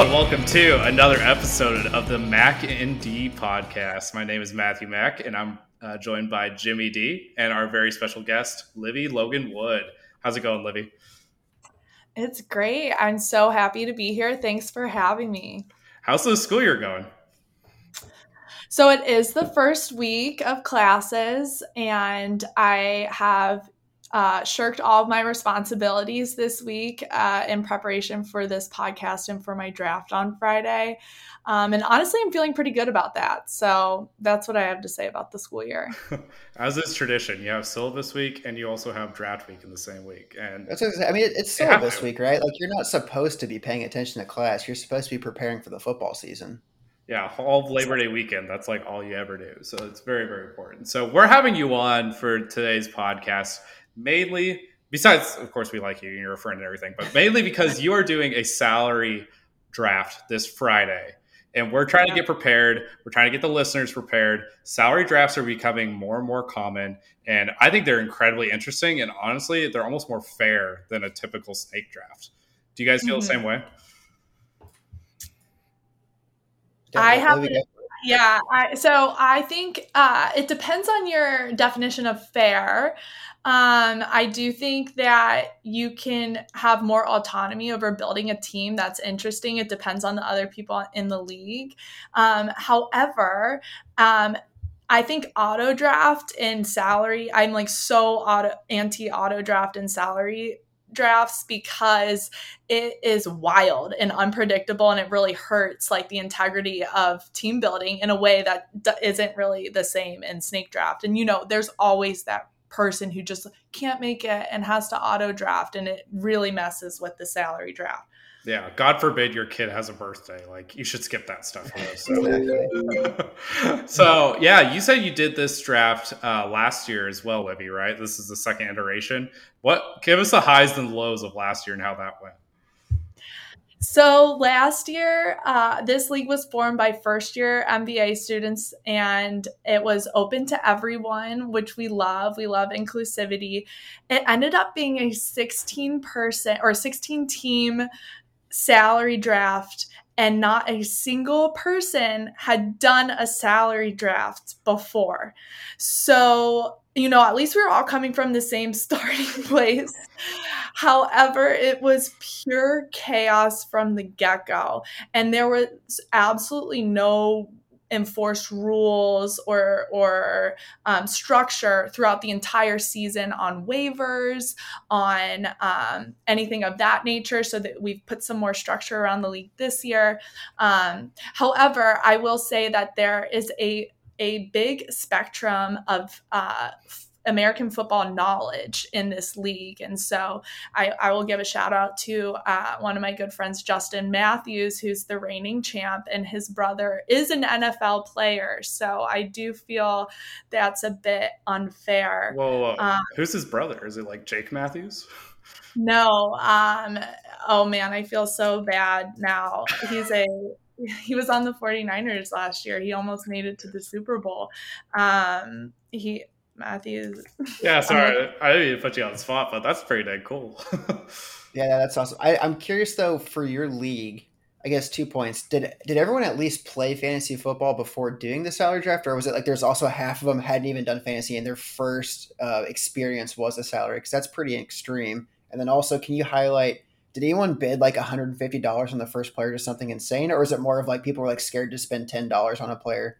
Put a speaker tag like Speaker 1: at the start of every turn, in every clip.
Speaker 1: Hello, and welcome to another episode of the Mac and D podcast. My name is Matthew Mack, and I'm uh, joined by Jimmy D and our very special guest, Livi Logan Wood. How's it going, Livi?
Speaker 2: It's great. I'm so happy to be here. Thanks for having me.
Speaker 1: How's the school year going?
Speaker 2: So it is the first week of classes, and I have uh, shirked all of my responsibilities this week uh, in preparation for this podcast and for my draft on Friday. Um, and honestly, I'm feeling pretty good about that. So that's what I have to say about the school year.
Speaker 1: As is tradition, you have syllabus week and you also have draft week in the same week. And
Speaker 3: that's I mean, it's syllabus week, right? Like you're not supposed to be paying attention to class. You're supposed to be preparing for the football season.
Speaker 1: Yeah, all of Labor Day weekend. That's like all you ever do. So it's very, very important. So we're having you on for today's podcast mainly besides of course we like you and you're a friend and everything but mainly because you are doing a salary draft this friday. And we're trying to get prepared. We're trying to get the listeners prepared. Salary drafts are becoming more and more common and i think they're incredibly interesting and honestly they're almost more fair than a typical snake draft. Do you guys feel mm-hmm. the same way?
Speaker 2: I have yeah I, so i think uh, it depends on your definition of fair um, I do think that you can have more autonomy over building a team that's interesting. It depends on the other people in the league. Um, however, um, I think auto draft and salary, I'm like so auto anti auto draft and salary drafts because it is wild and unpredictable and it really hurts like the integrity of team building in a way that isn't really the same in snake draft and you know there's always that person who just can't make it and has to auto draft and it really messes with the salary draft.
Speaker 1: Yeah, God forbid your kid has a birthday. Like you should skip that stuff. So, so yeah, you said you did this draft uh, last year as well, Livi. Right? This is the second iteration. What? Give us the highs and lows of last year and how that went.
Speaker 2: So last year, uh, this league was formed by first year MBA students and it was open to everyone, which we love. We love inclusivity. It ended up being a 16 person or 16 team salary draft and not a single person had done a salary draft before. So you know, at least we were all coming from the same starting place. However, it was pure chaos from the get go. And there was absolutely no enforced rules or or um, structure throughout the entire season on waivers on um, anything of that nature so that we've put some more structure around the league this year. Um, however i will say that there is a a big spectrum of uh, American football knowledge in this league. And so I, I will give a shout out to uh, one of my good friends, Justin Matthews, who's the reigning champ, and his brother is an NFL player. So I do feel that's a bit unfair.
Speaker 1: Whoa, whoa. um, who's his brother? Is it like Jake Matthews?
Speaker 2: No. Um, oh man, I feel so bad now. He's a he was on the 49ers last year. He almost made it to the Super Bowl. Um, he Matthews.
Speaker 1: Yeah, sorry, I didn't put you on the spot, but that's pretty dang cool.
Speaker 3: yeah, that's awesome. I, I'm curious though for your league. I guess two points. Did did everyone at least play fantasy football before doing the salary draft, or was it like there's also half of them hadn't even done fantasy and their first uh, experience was a salary? Because that's pretty extreme. And then also, can you highlight did anyone bid like $150 on the first player to something insane or is it more of like people were like scared to spend $10 on a player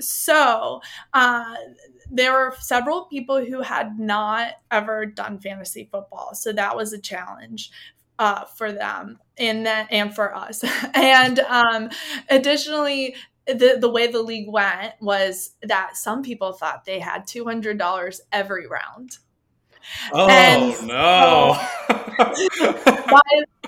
Speaker 2: so uh, there were several people who had not ever done fantasy football so that was a challenge uh, for them and then and for us. And um, additionally the, the way the league went was that some people thought they had $200 every round.
Speaker 1: Oh and no!
Speaker 2: by,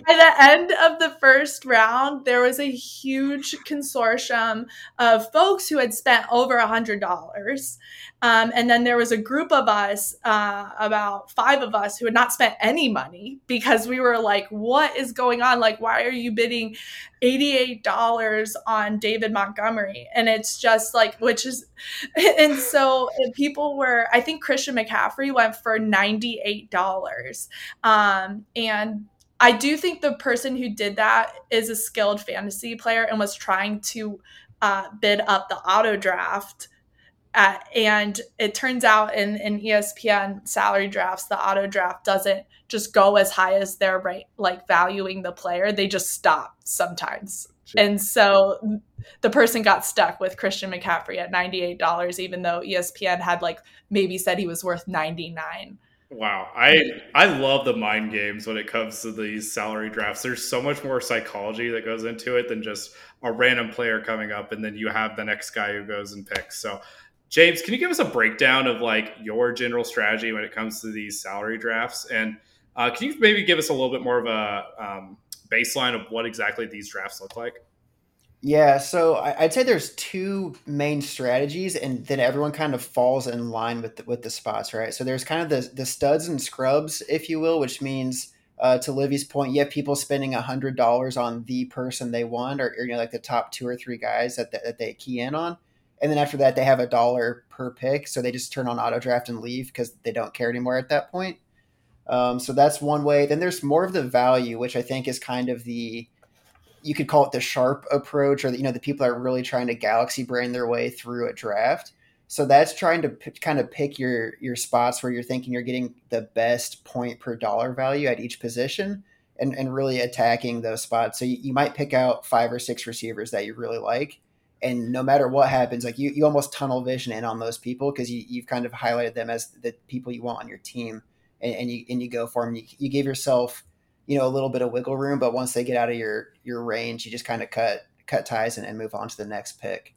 Speaker 2: by the end of the first round, there was a huge consortium of folks who had spent over a hundred dollars, um, and then there was a group of us, uh, about five of us, who had not spent any money because we were like, "What is going on? Like, why are you bidding eighty-eight dollars on David Montgomery?" And it's just like, which is, and so people were. I think Christian McCaffrey went for ninety-eight dollars, um, and I do think the person who did that is a skilled fantasy player and was trying to uh, bid up the auto draft. Uh, and it turns out in, in ESPN salary drafts, the auto draft doesn't just go as high as they're right, like valuing the player. They just stop sometimes. Sure. And so the person got stuck with Christian McCaffrey at $98, even though ESPN had like maybe said he was worth 99.
Speaker 1: Wow, I I love the mind games when it comes to these salary drafts. There's so much more psychology that goes into it than just a random player coming up and then you have the next guy who goes and picks. So, James, can you give us a breakdown of like your general strategy when it comes to these salary drafts? And uh, can you maybe give us a little bit more of a um, baseline of what exactly these drafts look like?
Speaker 3: Yeah, so I'd say there's two main strategies, and then everyone kind of falls in line with the, with the spots, right? So there's kind of the the studs and scrubs, if you will, which means uh, to Livi's point, you have people spending hundred dollars on the person they want, or, you know, like the top two or three guys that, that they key in on, and then after that they have a dollar per pick, so they just turn on auto draft and leave because they don't care anymore at that point. Um, so that's one way. Then there's more of the value, which I think is kind of the you could call it the sharp approach, or the, you know the people are really trying to galaxy brain their way through a draft. So that's trying to p- kind of pick your your spots where you're thinking you're getting the best point per dollar value at each position, and and really attacking those spots. So you, you might pick out five or six receivers that you really like, and no matter what happens, like you, you almost tunnel vision in on those people because you, you've kind of highlighted them as the people you want on your team, and, and you and you go for them. You, you give yourself you know a little bit of wiggle room but once they get out of your your range you just kind of cut cut ties and, and move on to the next pick.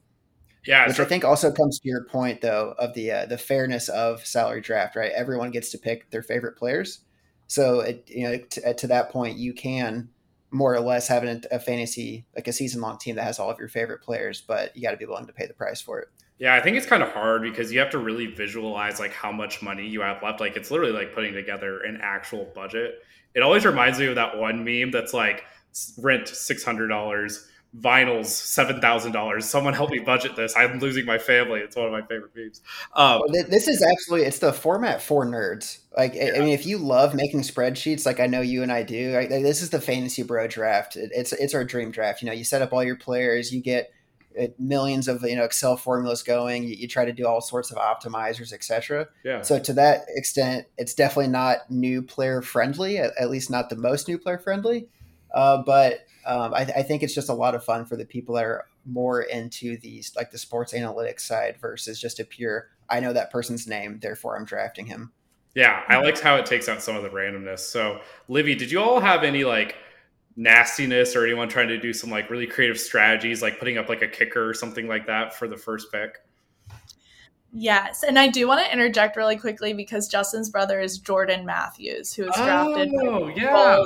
Speaker 1: Yeah
Speaker 3: which so- i think also comes to your point though of the uh, the fairness of salary draft right? Everyone gets to pick their favorite players. So it, you know to, to that point you can more or less have a, a fantasy like a season long team that has all of your favorite players but you got to be willing to pay the price for it
Speaker 1: yeah, I think it's kind of hard because you have to really visualize like how much money you have left. Like it's literally like putting together an actual budget. It always reminds me of that one meme that's like rent six hundred dollars, vinyls seven thousand dollars. Someone help me budget this. I'm losing my family. It's one of my favorite memes. Um,
Speaker 3: this is absolutely it's the format for nerds. Like yeah. I mean, if you love making spreadsheets, like I know you and I do, like, this is the fantasy bro draft. It's it's our dream draft. You know, you set up all your players, you get uh, millions of you know Excel formulas going. You, you try to do all sorts of optimizers, etc.
Speaker 1: Yeah.
Speaker 3: So to that extent, it's definitely not new player friendly. At, at least not the most new player friendly. Uh, but um, I, I, think it's just a lot of fun for the people that are more into these like the sports analytics side versus just a pure I know that person's name, therefore I'm drafting him.
Speaker 1: Yeah, I liked how it takes out some of the randomness. So, Livi, did you all have any like nastiness or anyone trying to do some like really creative strategies, like putting up like a kicker or something like that for the first pick?
Speaker 2: Yes, and I do want to interject really quickly because Justin's brother is Jordan Matthews, who was drafted
Speaker 1: oh, yeah.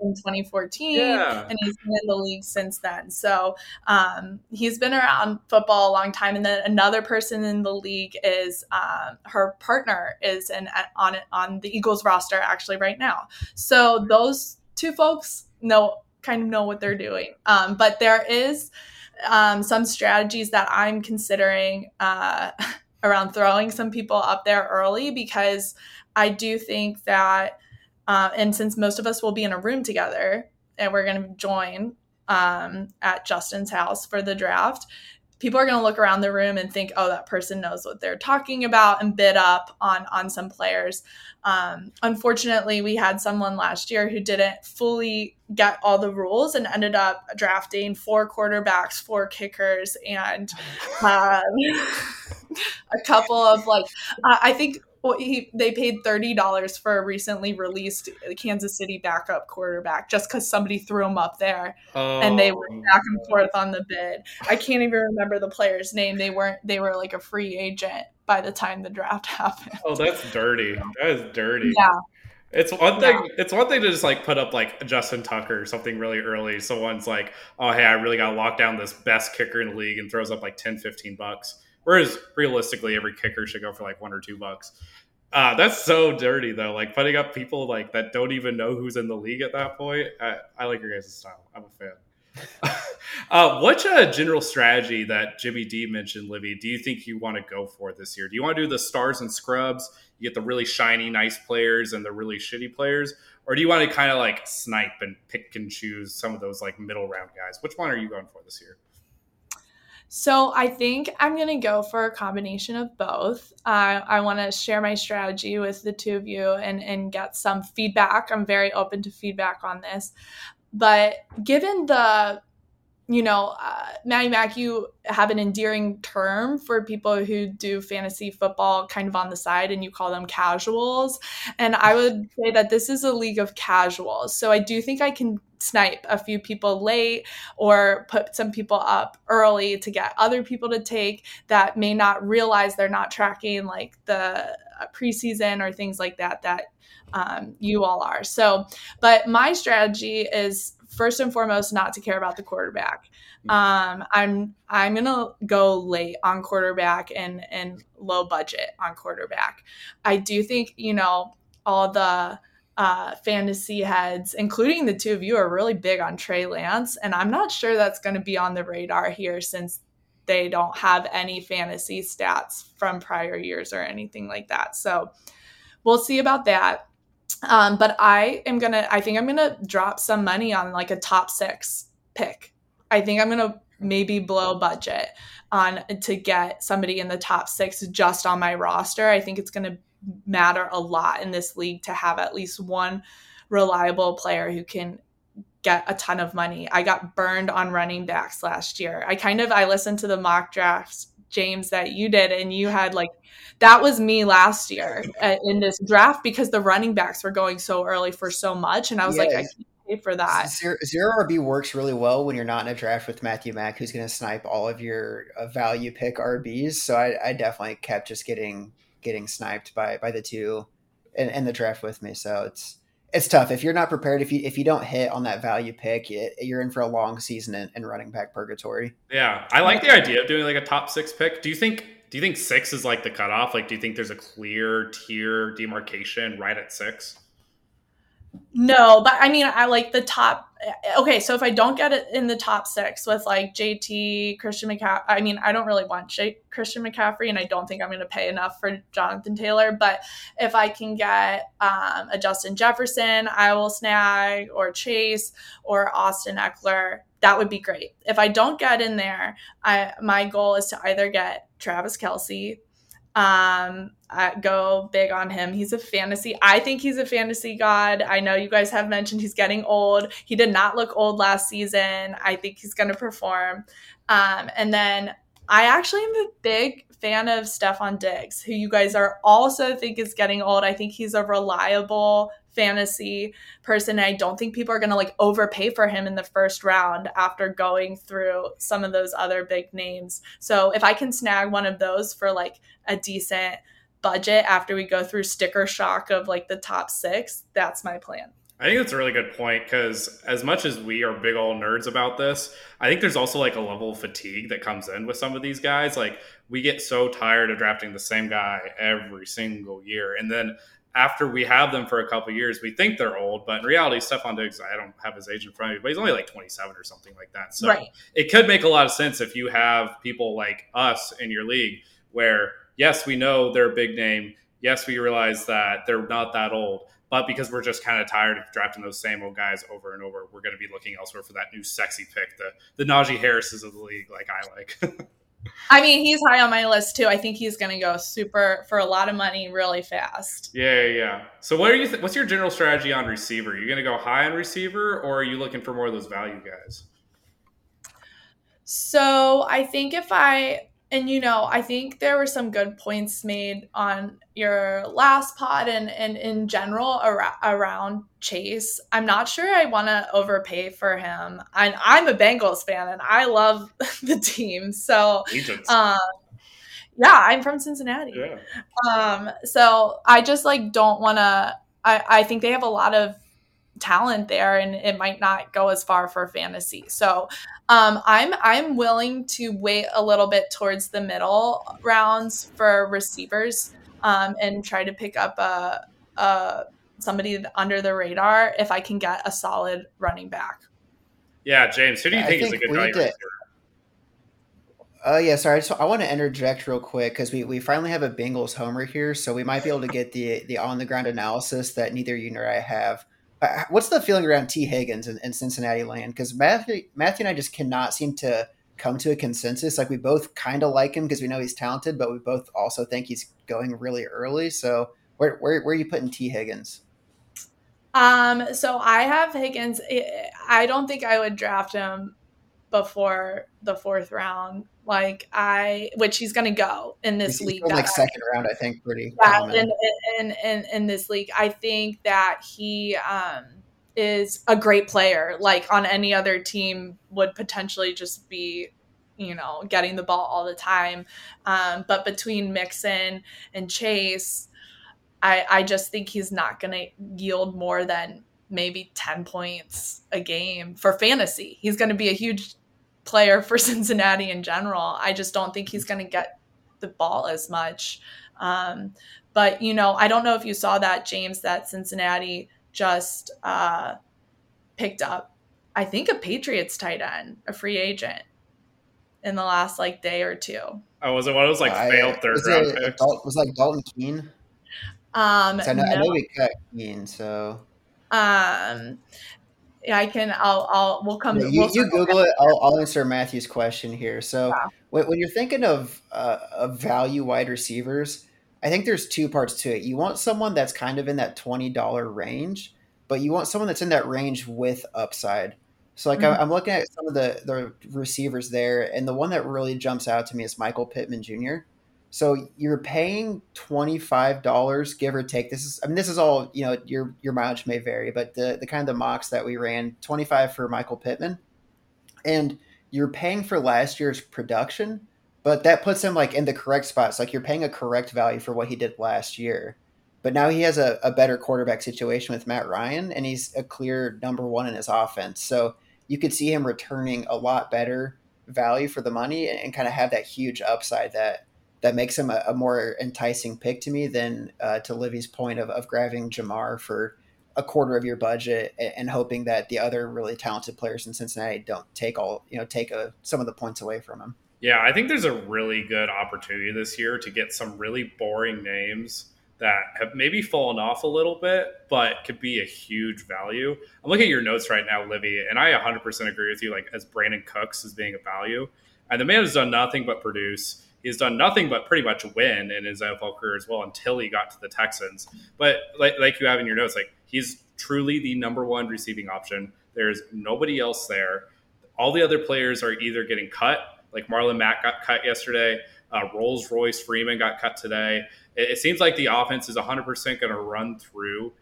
Speaker 2: In 2014, yeah. and he's been in the league since then. So um, he's been around football a long time. And then another person in the league is um, her partner is in, on on the Eagles roster actually right now. So those two folks know kind of know what they're doing. Um, but there is um, some strategies that I'm considering uh, around throwing some people up there early because I do think that, uh, and since most of us will be in a room together and we're going to join um, at Justin's house for the draft, people are going to look around the room and think, oh, that person knows what they're talking about and bid up on on some players. Um, unfortunately, we had someone last year who didn't fully get all the rules and ended up drafting four quarterbacks, four kickers, and um, a couple of like, I think well, he they paid thirty dollars for a recently released Kansas City backup quarterback just because somebody threw him up there, oh, and they were oh, back and forth on the bid. I can't even remember the player's name. They weren't. They were like a free agent by the time the draft happened.
Speaker 1: Oh, that's dirty. That is dirty.
Speaker 2: Yeah.
Speaker 1: It's one thing. Yeah. It's one thing to just like put up like Justin Tucker or something really early. Someone's like, "Oh, hey, I really got to lock down this best kicker in the league," and throws up like 10, 15 bucks. Whereas realistically, every kicker should go for like one or two bucks. Uh, that's so dirty though. Like putting up people like that don't even know who's in the league at that point. I, I like your guys' style. I'm a fan. uh, what's a general strategy that Jimmy D mentioned, Livi? Do you think you want to go for this year? Do you want to do the stars and scrubs? You get the really shiny, nice players and the really shitty players, or do you want to kind of like snipe and pick and choose some of those like middle round guys? Which one are you going for this year?
Speaker 2: So I think I'm going to go for a combination of both. Uh, I want to share my strategy with the two of you and, and get some feedback. I'm very open to feedback on this. But given the you know, uh, Maddie Mac, you have an endearing term for people who do fantasy football kind of on the side, and you call them casuals. And I would say that this is a league of casuals. So I do think I can snipe a few people late or put some people up early to get other people to take that may not realize they're not tracking like the uh, preseason or things like that that um, you all are. So, but my strategy is first and foremost not to care about the quarterback. Hmm. Um, I'm I'm gonna go late on quarterback and and low budget on quarterback. I do think you know all the uh, fantasy heads, including the two of you, are really big on Trey Lance, and I'm not sure that's going to be on the radar here since they don't have any fantasy stats from prior years or anything like that. So we'll see about that. Um, but I am gonna, I think I'm gonna drop some money on like a top six pick. I think I'm gonna maybe blow budget on to get somebody in the top six just on my roster. I think it's gonna matter a lot in this league to have at least one reliable player who can get a ton of money. I got burned on running backs last year. I kind of I listened to the mock drafts James that you did and you had like that was me last year uh, in this draft because the running backs were going so early for so much, and I was yes. like, I can't pay for that.
Speaker 3: Zero, zero, RB works really well when you're not in a draft with Matthew Mack, who's going to snipe all of your uh, value pick RBs. So I, I, definitely kept just getting getting sniped by by the two in, in the draft with me. So it's it's tough if you're not prepared. If you if you don't hit on that value pick, it, you're in for a long season in, in running back purgatory.
Speaker 1: Yeah, I like the idea of doing like a top six pick. Do you think do you think six is like the cutoff? Like, do you think there's a clear tier demarcation right at six?
Speaker 2: No, but I mean, I like the top. Okay, so if I don't get it in the top six with like JT, Christian McCaffrey, I mean, I don't really want J- Christian McCaffrey, and I don't think I'm going to pay enough for Jonathan Taylor. But if I can get um, a Justin Jefferson, I will snag, or Chase, or Austin Ekeler, that would be great. If I don't get in there, I my goal is to either get Travis Kelce, um, I go big on him. He's a fantasy. I think he's a fantasy god. I know you guys have mentioned he's getting old. He did not look old last season. I think he's going to perform. Um, and then I actually am a big fan of Stefon Diggs, who you guys are also think is getting old. I think he's a reliable fantasy person. I don't think people are going to like overpay for him in the first round after going through some of those other big names. So if I can snag one of those for like a decent budget after we go through sticker shock of like the top six, that's my plan.
Speaker 1: I think that's a really good point because as much as we are big old nerds about this, I think there's also like a level of fatigue that comes in with some of these guys. Like we get so tired of drafting the same guy every single year. And then after we have them for a couple years, we think they're old, but in reality, Stefon Diggs, I don't have his age in front of me, but he's only like 27 or something like that. So right. it could make a lot of sense if you have people like us in your league where, yes, we know they're a big name. Yes, we realize that they're not that old, but because we're just kind of tired of drafting those same old guys over and over, we're going to be looking elsewhere for that new sexy pick, the the Najee Harrises of the league, like I like.
Speaker 2: I mean, he's high on my list too. I think he's going to go super for a lot of money really fast.
Speaker 1: Yeah, yeah. yeah. So, what are you? Th- what's your general strategy on receiver? Are you going to go high on receiver, or are you looking for more of those value guys?
Speaker 2: So, I think if I and you know, I think there were some good points made on your last pod and, and in general ar- around Chase. I'm not sure I want to overpay for him. And I'm a Bengals fan and I love the team. So, um, yeah, I'm from Cincinnati. Yeah. Um, so I just like don't want to. I, I think they have a lot of talent there and it might not go as far for fantasy. So um, I'm I'm willing to wait a little bit towards the middle rounds for receivers um, and try to pick up a, a somebody under the radar if I can get a solid running back.
Speaker 1: Yeah, James, who do you
Speaker 3: I
Speaker 1: think, is a
Speaker 3: think
Speaker 1: good
Speaker 3: we
Speaker 1: value
Speaker 3: need to- Uh, yeah, sorry. So I want to interject real quick because we, we finally have a Bengals homer here, so we might be able to get the the on the ground analysis that neither you nor I have. Uh, what's the feeling around Tee Higgins in, in Cincinnati land? Because Matthew Matthew and I just cannot seem to come to a consensus. Like we both kind of like him because we know he's talented, but we both also think he's going really early. So where where, where are you putting Tee Higgins?
Speaker 2: Um, so I have Higgins. I don't think I would draft him before the fourth round. Like I, which he's going to go in this league.
Speaker 3: like
Speaker 2: I-
Speaker 3: second round, I think, pretty
Speaker 2: yeah, in, in, in, in this league, I think that he um, is a great player. Like on any other team, would potentially just be, you know, getting the ball all the time. Um, but between Mixon and Chase, I, I just think he's not going to yield more than maybe 10 points a game for fantasy. He's going to be a huge player for Cincinnati in general. I just don't think he's going to get the ball as much. Um, but, you know, I don't know if you saw that, James, that Cincinnati just uh, picked up, I think, a Patriots tight end, a free agent in the last like day or two.
Speaker 1: Oh, was it one of those like
Speaker 3: I-
Speaker 1: failed third
Speaker 3: was
Speaker 1: round
Speaker 3: it
Speaker 1: picks?
Speaker 3: Dal- was like Dalton Keene.
Speaker 2: Um,
Speaker 3: 'Cause I know, I know we cut Keene, so
Speaker 2: Um, yeah, I can. I'll. I'll. We'll come.
Speaker 3: Yeah, you,
Speaker 2: we'll
Speaker 3: you Google it. I'll, I'll answer Matthew's question here. So,
Speaker 2: Yeah.
Speaker 3: when, when you're thinking of uh, of value wide receivers, I think there's two parts to it. You want someone that's kind of in that twenty dollar range, but you want someone that's in that range with upside. So, like,
Speaker 2: Mhm.
Speaker 3: I, I'm looking at some of the the receivers there, and the one that really jumps out to me is Michael Pittman Jr. So you're paying twenty five dollars, give or take. This is, I mean, this is all you know. Your your mileage may vary, but the the kind of the mocks that we ran, twenty five for Michael Pittman, and you're paying for last year's production, but that puts him like in the correct spots. Like you're paying a correct value for what he did last year, but now he has a, a better quarterback situation with Matt Ryan, and he's a clear number one in his offense. So you could see him returning a lot better value for the money and, and kind of have that huge upside that that makes him a, a more enticing pick to me than uh, to Livi's point of, of grabbing Ja'Marr for a quarter of your budget and, and hoping that the other really talented players in Cincinnati don't take all you know take a, some of the points away from him.
Speaker 1: Yeah, I think there's a really good opportunity this year to get some really boring names that have maybe fallen off a little bit, but could be a huge value. I'm looking at your notes right now, Livi, and I 100% agree with you. Like as Brandin Cooks as being a value, and the man has done nothing but produce. He's done nothing but pretty much win in his NFL career as well until he got to the Texans. But like, like you have in your notes, like he's truly the number one receiving option. There's nobody else there. All the other players are either getting cut, like Marlon Mack got cut yesterday. Uh, Rolls Royce Freeman got cut today. It, it seems like the offense is 100% going to run through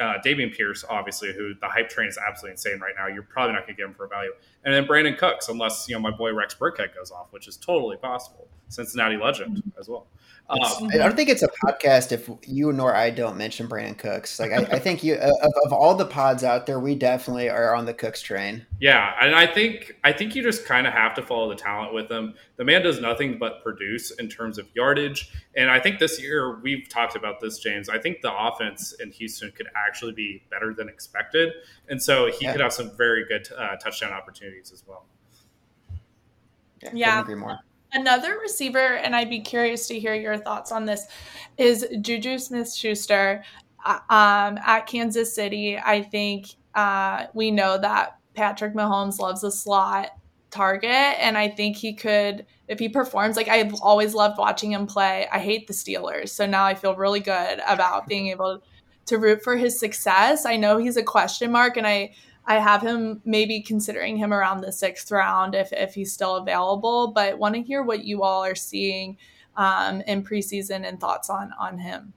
Speaker 1: uh, Dameon Pierce, obviously, who the hype train is absolutely insane right now. You're probably not going to get him for a value. And then Brandin Cooks, unless, you know, my boy Rex Burkhead goes off, which is totally possible. Cincinnati legend as well. Um,
Speaker 3: I don't think it's a podcast if you nor I don't mention Brandin Cooks. Like I, I think you of, of all the pods out there, we definitely are on the Cooks train.
Speaker 1: Yeah, and I think I think you just kind of have to follow the talent with him. The man does nothing but produce in terms of yardage, and I think this year we've talked about this, James. I think the offense in Houston could actually be better than expected, and so he
Speaker 3: Yeah.
Speaker 1: could have some very good uh, touchdown opportunities as well.
Speaker 3: Yeah,
Speaker 2: Yeah.
Speaker 3: agree more.
Speaker 2: Another receiver, and I'd be curious to hear your thoughts on this, is Juju Smith Schuster um, at Kansas City. I think uh, we know that Patrick Mahomes loves a slot target, and I think he could, if he performs, like I've always loved watching him play. I hate the Steelers, so now I feel really good about being able to root for his success. I know he's a question mark, and I I have him maybe considering him around the sixth round if, if he's still available, but want to hear what you all are seeing um, in preseason and thoughts on on him.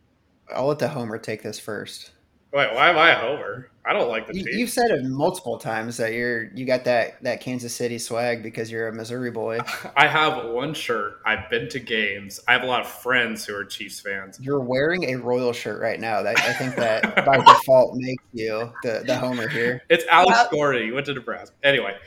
Speaker 3: I'll let the homer take this first.
Speaker 1: Wait, why am I a homer? I don't like the
Speaker 3: You, you've said it multiple times that you're you got that that Kansas City swag because you're a Missouri boy.
Speaker 1: I have one shirt. I've been to games. I have a lot of friends who are Chiefs fans.
Speaker 3: You're wearing a Royal shirt right now. That I think that by default makes you the the homer here.
Speaker 1: It's Alex
Speaker 2: Yep.
Speaker 1: Gordy. He went to Nebraska. Anyway,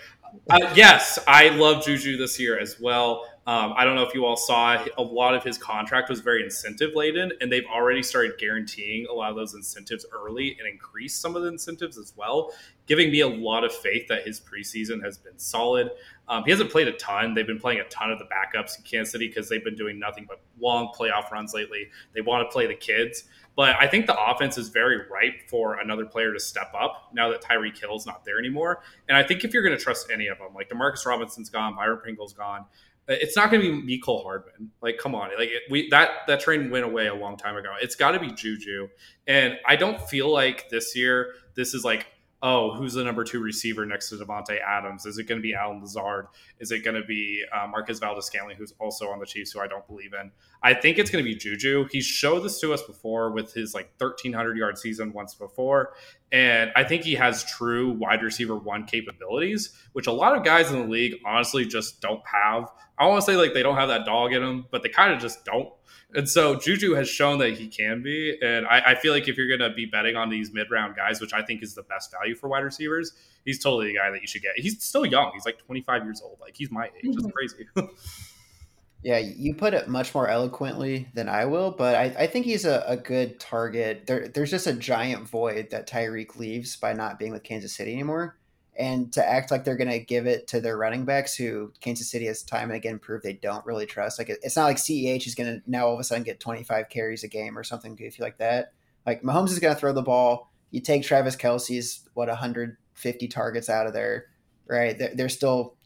Speaker 1: uh, yes, I love Juju this year as well. Um, I don't know if you all saw a lot of his contract was very incentive laden, and they've already started guaranteeing a lot of those incentives early and increased some of the incentives as well, giving me a lot of faith that his preseason has been solid. Um, he hasn't played a ton. They've been playing a ton of the backups in Kansas City because they've been doing nothing but long playoff runs lately. They want to play the kids. But I think the offense is very ripe for another player to step up now that Tyreek Hill's not there anymore. And I think if you're going to trust any of them, like Demarcus Robinson's gone, Byron Pringle's gone, Uh, it's not going to be Mecole Hardman. Like, come on, like we that that train went away a long time ago. It's got to be Juju, and I don't feel like this year this is like oh, who's the number two receiver next to Davante Adams? Is it going to be Allen Lazard? Is it going to be uh, Marquez Valdes-Scantling, who's also on the Chiefs, who I don't believe in? I think it's going to be Juju. He showed this to us before with his like 1,300 yard season once before. And I think he has true wide receiver one capabilities, which a lot of guys in the league honestly just don't have. I want to say like they don't have that dog in them, but they kind of just don't. And so Juju has shown that he can be. And I, I feel like if you're going to be betting on these mid round guys, which I think is the best value for wide receivers, he's totally the guy that you should get. He's still young. He's like 25 years old. Like he's my age. It's mm-hmm. crazy.
Speaker 3: yeah, you put it much more eloquently than I will, but I, I think he's a, a good target. There, there's just a giant void that Tyreek leaves by not being with Kansas City anymore and to act like they're going to give it to their running backs who Kansas City has time and again proved they don't really trust. Like it's not like CEH is going to now all of a sudden get 25 carries a game or something goofy like that. Like Mahomes is going to throw the ball. You take Travis Kelce's what 150 targets out of there, right? There's still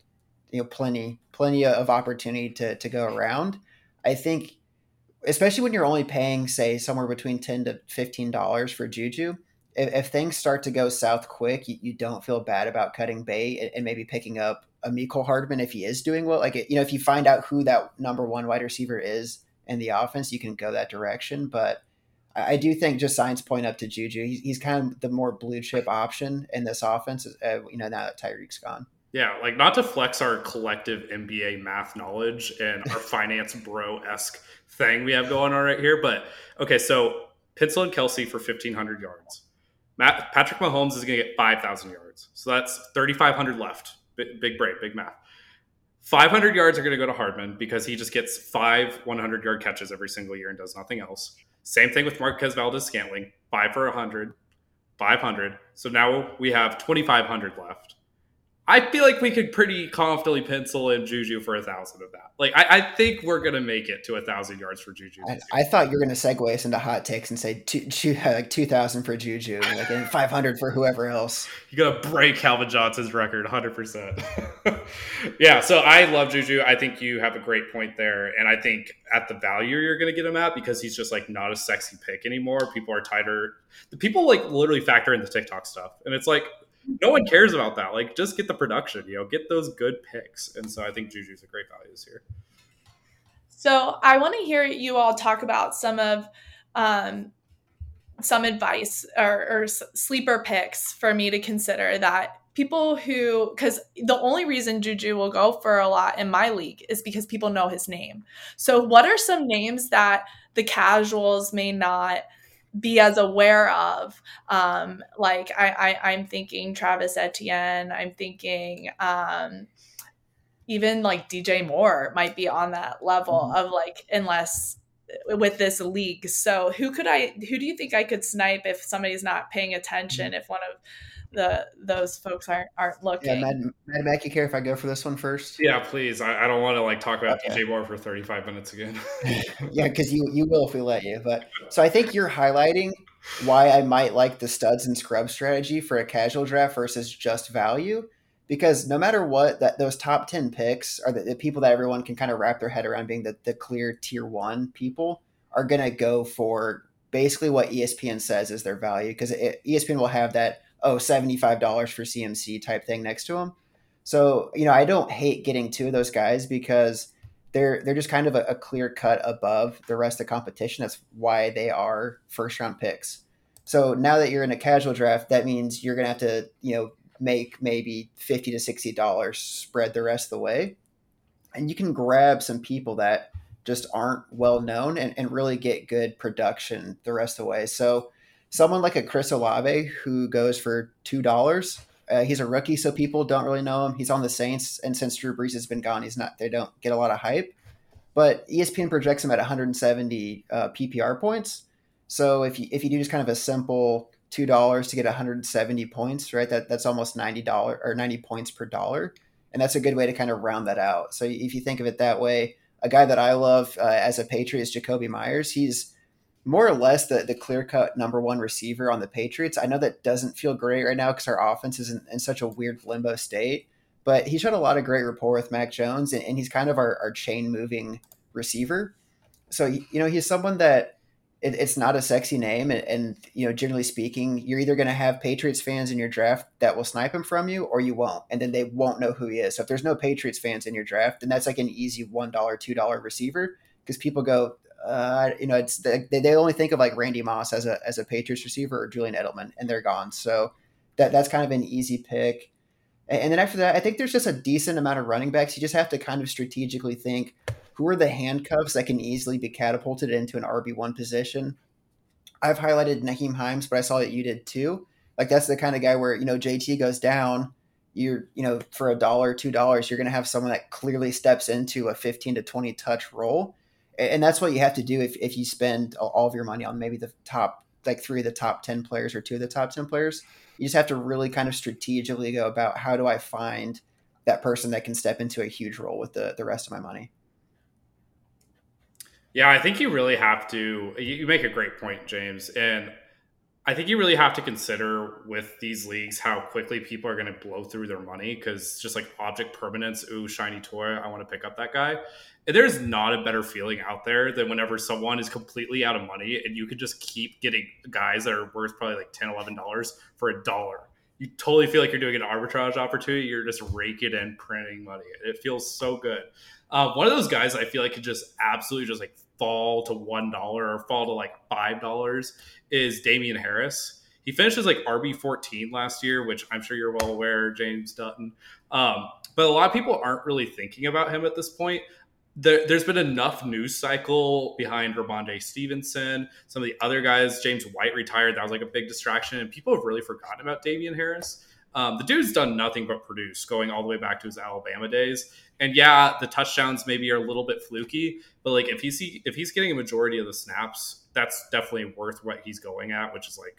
Speaker 3: you know plenty plenty of opportunity to to go around. I think especially when you're only paying say somewhere between 10 to 15 dollars for Juju if, if things start to go south quick, you, you don't feel bad about cutting bait and, and, maybe picking up a Mecole Hardman if he is doing well. Like, you know, if you find out who that number one wide receiver is in the offense, you can go that direction. But I, I do think just signs point up to Juju. He's, he's kind of the more blue chip option in this offense, uh, you know, now that Tyreek's gone.
Speaker 1: Yeah, like not to flex our collective MBA math knowledge and our finance bro esque thing we have going on right here, but okay, so Pitzel and Kelce for 1,500 yards. Matt, Patrick Mahomes is going to get 5,000 yards. So that's 3,500 left. Big, big break, big math. 500 yards are going to go to Hardman because he just gets five 100 yard catches every single year and does nothing else. Same thing with Marquez Valdes-Scantling, five for 100, 500. So now we have 2,500 left. I feel like we could pretty confidently pencil in Juju for a thousand of that. Like I, I think we're gonna make it to a thousand yards for Juju.
Speaker 3: I, I, thought you were gonna segue us into hot takes and say two, two, like two thousand for Juju, like and five hundred for whoever else.
Speaker 1: You're gonna break Calvin Johnson's record, hundred percent. Yeah, so I love Juju. I think you have a great point there, and I think at the value you're gonna get him at because he's just like not a sexy pick anymore. People are tighter. The people like literally factor in the TikTok stuff, and it's like no one cares about that. Like, just get the production, you know, get those good picks. And so I think Juju's a great value this year.
Speaker 2: So I want to hear you all talk about some of um, some advice or, or sleeper picks for me to consider that people who because the only reason Juju will go for a lot in my league is because people know his name. So what are some names that the casuals may not be as aware of. Um, like I, I, I'm thinking Travis Etienne. I'm thinking um, even like DJ Moore might be on that level mm-hmm. of like unless with this league. So who could I? Who do you think I could snipe if somebody's not paying attention? Mm-hmm. If one of the those folks aren't aren't looking.
Speaker 3: Yeah, Mad, Mad Mac, you care if I go for this one first?
Speaker 1: Yeah, please. I, I don't want to like talk about okay. DJ Moore for thirty five minutes again.
Speaker 3: yeah, because you you will if we let you. But so I think you're highlighting why I might like the studs and scrub strategy for a casual draft versus just value. Because no matter what, that those top ten picks are the, the people that everyone can kind of wrap their head around being the, the clear tier one people are gonna go for basically what ESPN says is their value because ESPN will have that oh $75 for CMC type thing next to him. So, you know, I don't hate getting two of those guys because they're they're just kind of a, a clear cut above the rest of the competition. That's why they are first round picks. So now that you're in a casual draft, that means you're gonna have to, you know, make maybe fifty to sixty dollars spread the rest of the way. And you can grab some people that just aren't well known and, and really get good production the rest of the way. So someone like a Chris Olave who goes for two dollars, Uh, he's a rookie, so people don't really know him. He's on the Saints, and since Drew Brees has been gone, he's not. They don't get a lot of hype. But ESPN projects him at 170 uh, PPR points. So if you if you do just kind of a simple two dollars to get 170 points, right? That that's almost 90 dollar or 90 points per dollar, and that's a good way to kind of round that out. So if you think of it that way, a guy that I love uh, as a Patriot is Jakobi Meyers. He's more or less the, the clear cut number one receiver on the Patriots. I know that doesn't feel great right now because our offense is in, in, such a weird limbo state, but he showed a lot of great rapport with Mac Jones, and, and he's kind of our, our chain moving receiver. So, you know, he's someone that it, it's not a sexy name. And, and, you know, generally speaking, you're either going to have Patriots fans in your draft that will snipe him from you or you won't. And then they won't know who he is. So if there's no Patriots fans in your draft, then that's like an easy $1, $2 receiver because people go, uh, you know, it's they, they only think of like Randy Moss as a as a Patriots receiver or Julian Edelman, and they're gone. So that that's kind of an easy pick. And then after that, I think there's just a decent amount of running backs. You just have to kind of strategically think who are the handcuffs that can easily be catapulted into an RB one position. I've highlighted Nyheim Hines, but I saw that you did too. Like that's the kind of guy where you know JT goes down, you're you know for a dollar, two dollars, you're going to have someone that clearly steps into a 15 to 20 touch role and that's what you have to do if, if you spend all of your money on maybe the top like three of the top 10 players or two of the top 10 players. You just have to really kind of strategically go about how do i find that person that can step into a huge role with the, the rest of my money.
Speaker 1: Yeah i think you really have to you make a great point james. And I think you really have to consider with these leagues how quickly people are going to blow through their money because just like object permanence, ooh, shiny toy, I want to pick up that guy. There's not a better feeling out there than whenever someone is completely out of money and you can just keep getting guys that are worth probably like 10 $11 for a dollar. You totally feel like you're doing an arbitrage opportunity. You're just raking in printing money. It feels so good. Uh, one of those guys I feel like could just absolutely just like fall to one dollar or fall to like five dollars is Damien Harris. He finished as like RB fourteen last year, which I'm sure you're well aware, James Dutton. Um, but a lot of people aren't really thinking about him at this point. There, has been enough news cycle behind Rhamondre Stevenson. Some of the other guys, James White retired. That was like a big distraction, and people have really forgotten about Damien Harris. Um, the dude's done nothing but produce, going all the way back to his Alabama days. And yeah, the touchdowns maybe are a little bit fluky, but like if he's if he's getting a majority of the snaps, that's definitely worth what he's going at, which is like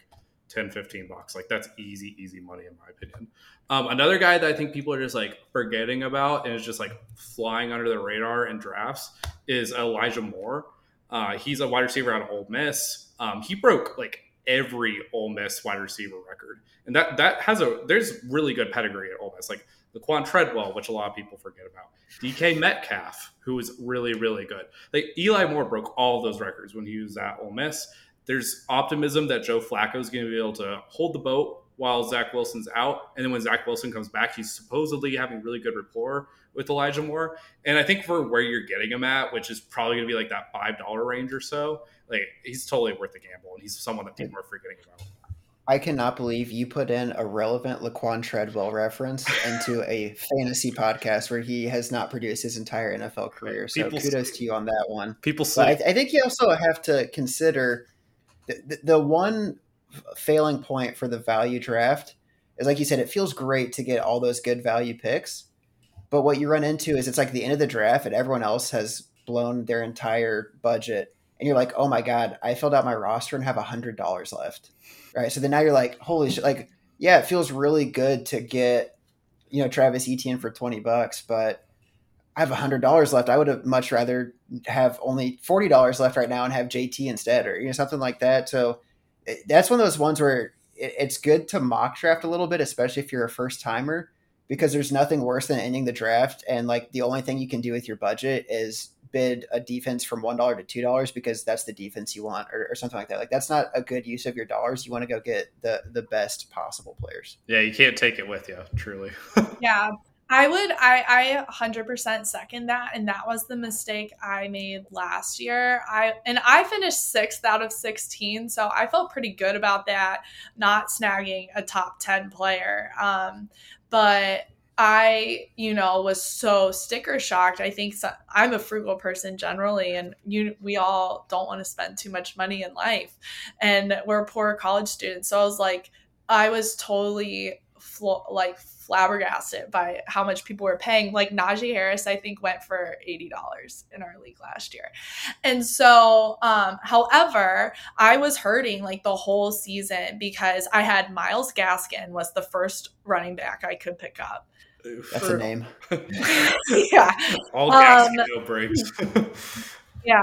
Speaker 1: 10, 15 bucks. Like that's easy, easy money in my opinion. Um, another guy that I think people are just like forgetting about and is just like flying under the radar in drafts is Elijah Moore. Uh, he's a wide receiver out of Ole Miss. Um, he broke like every Ole Miss wide receiver record, and that that has a there's really good pedigree at Ole Miss. Like Laquon Treadwell, which a lot of people forget about. DK Metcalf, who was really, really good. Like Eli Moore broke all those records when he was at Ole Miss. There's optimism that Joe Flacco is going to be able to hold the boat while Zach Wilson's out. And then when Zach Wilson comes back, he's supposedly having really good rapport with Elijah Moore. And I think for where you're getting him at, which is probably going to be like that $5 range or so, like he's totally worth the gamble. And he's someone that people are forgetting about.
Speaker 3: I cannot believe you put in a relevant Laquon Treadwell reference into a fantasy podcast where he has not produced his entire NFL career. So people kudos sleep. to you on that one.
Speaker 1: People I,
Speaker 3: I, think you also have to consider the, the, one failing point for the value draft is like you said, it feels great to get all those good value picks. But what you run into is it's like the end of the draft and everyone else has blown their entire budget. And you're like, oh my God, I filled out my roster and have a hundred dollars left right? So then now you're like, holy shit, like, yeah, it feels really good to get, you know, Travis Etienne for 20 bucks, but I have a hundred dollars left. I would have much rather have only forty dollars left right now and have JT instead, or you know something like that. So it, that's one of those ones where it, it's good to mock draft a little bit, especially if you're a first timer, because there's nothing worse than ending the draft and like the only thing you can do with your budget is bid a defense from one dollar to two dollars because that's the defense you want or, or, something like that. Like that's not a good use of your dollars. You want to go get the the best possible players.
Speaker 1: Yeah, you can't take it with you, truly.
Speaker 2: yeah. I would I I 100% second that and that was the mistake I made last year. I and I finished 6th out of 16, so I felt pretty good about that not snagging a top 10 player. Um but I, you know, was so sticker shocked. I think so, I'm a frugal person generally, and you, we all don't want to spend too much money in life, and we're poor college students. So I was like, I was totally flo- like flabbergasted by how much people were paying. Like Najee Harris, I think went for eighty dollars in our league last year, and so, um, however, I was hurting like the whole season because I had Myles Gaskin was the first running back I could pick up.
Speaker 3: That's for, a name.
Speaker 2: yeah.
Speaker 1: All gas um, no brakes.
Speaker 2: yeah.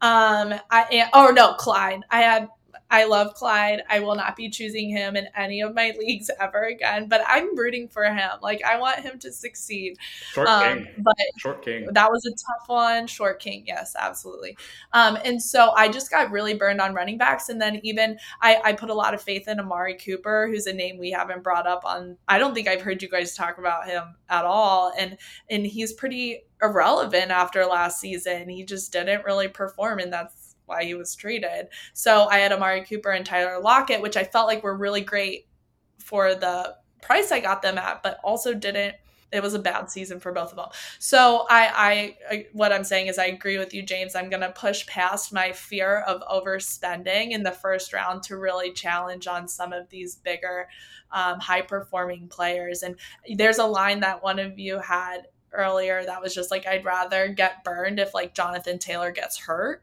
Speaker 2: Um. I oh no, Clyde. I had I love Clyde. I will not be choosing him in any of my leagues ever again, but I'm rooting for him. Like I want him to succeed.
Speaker 1: Short um, king.
Speaker 2: But
Speaker 1: short king.
Speaker 2: That was a tough one. Short king, yes, absolutely. Um, and so I just got really burned on running backs. And then even I, I put a lot of faith in Amari Cooper, who's a name we haven't brought up on I don't think I've heard you guys talk about him at all. And and he's pretty irrelevant after last season. He just didn't really perform, and that's why he was traded. So I had Amari Cooper and Tyler Lockett, which I felt like were really great for the price I got them at, but also didn't. It was a bad season for both of them. So I, I, I what I'm saying is I agree with you, James. I'm going to push past my fear of overspending in the first round to really challenge on some of these bigger, um, high performing players. And there's a line that one of you had earlier that was just like I'd rather get burned if like Jonathan Taylor gets hurt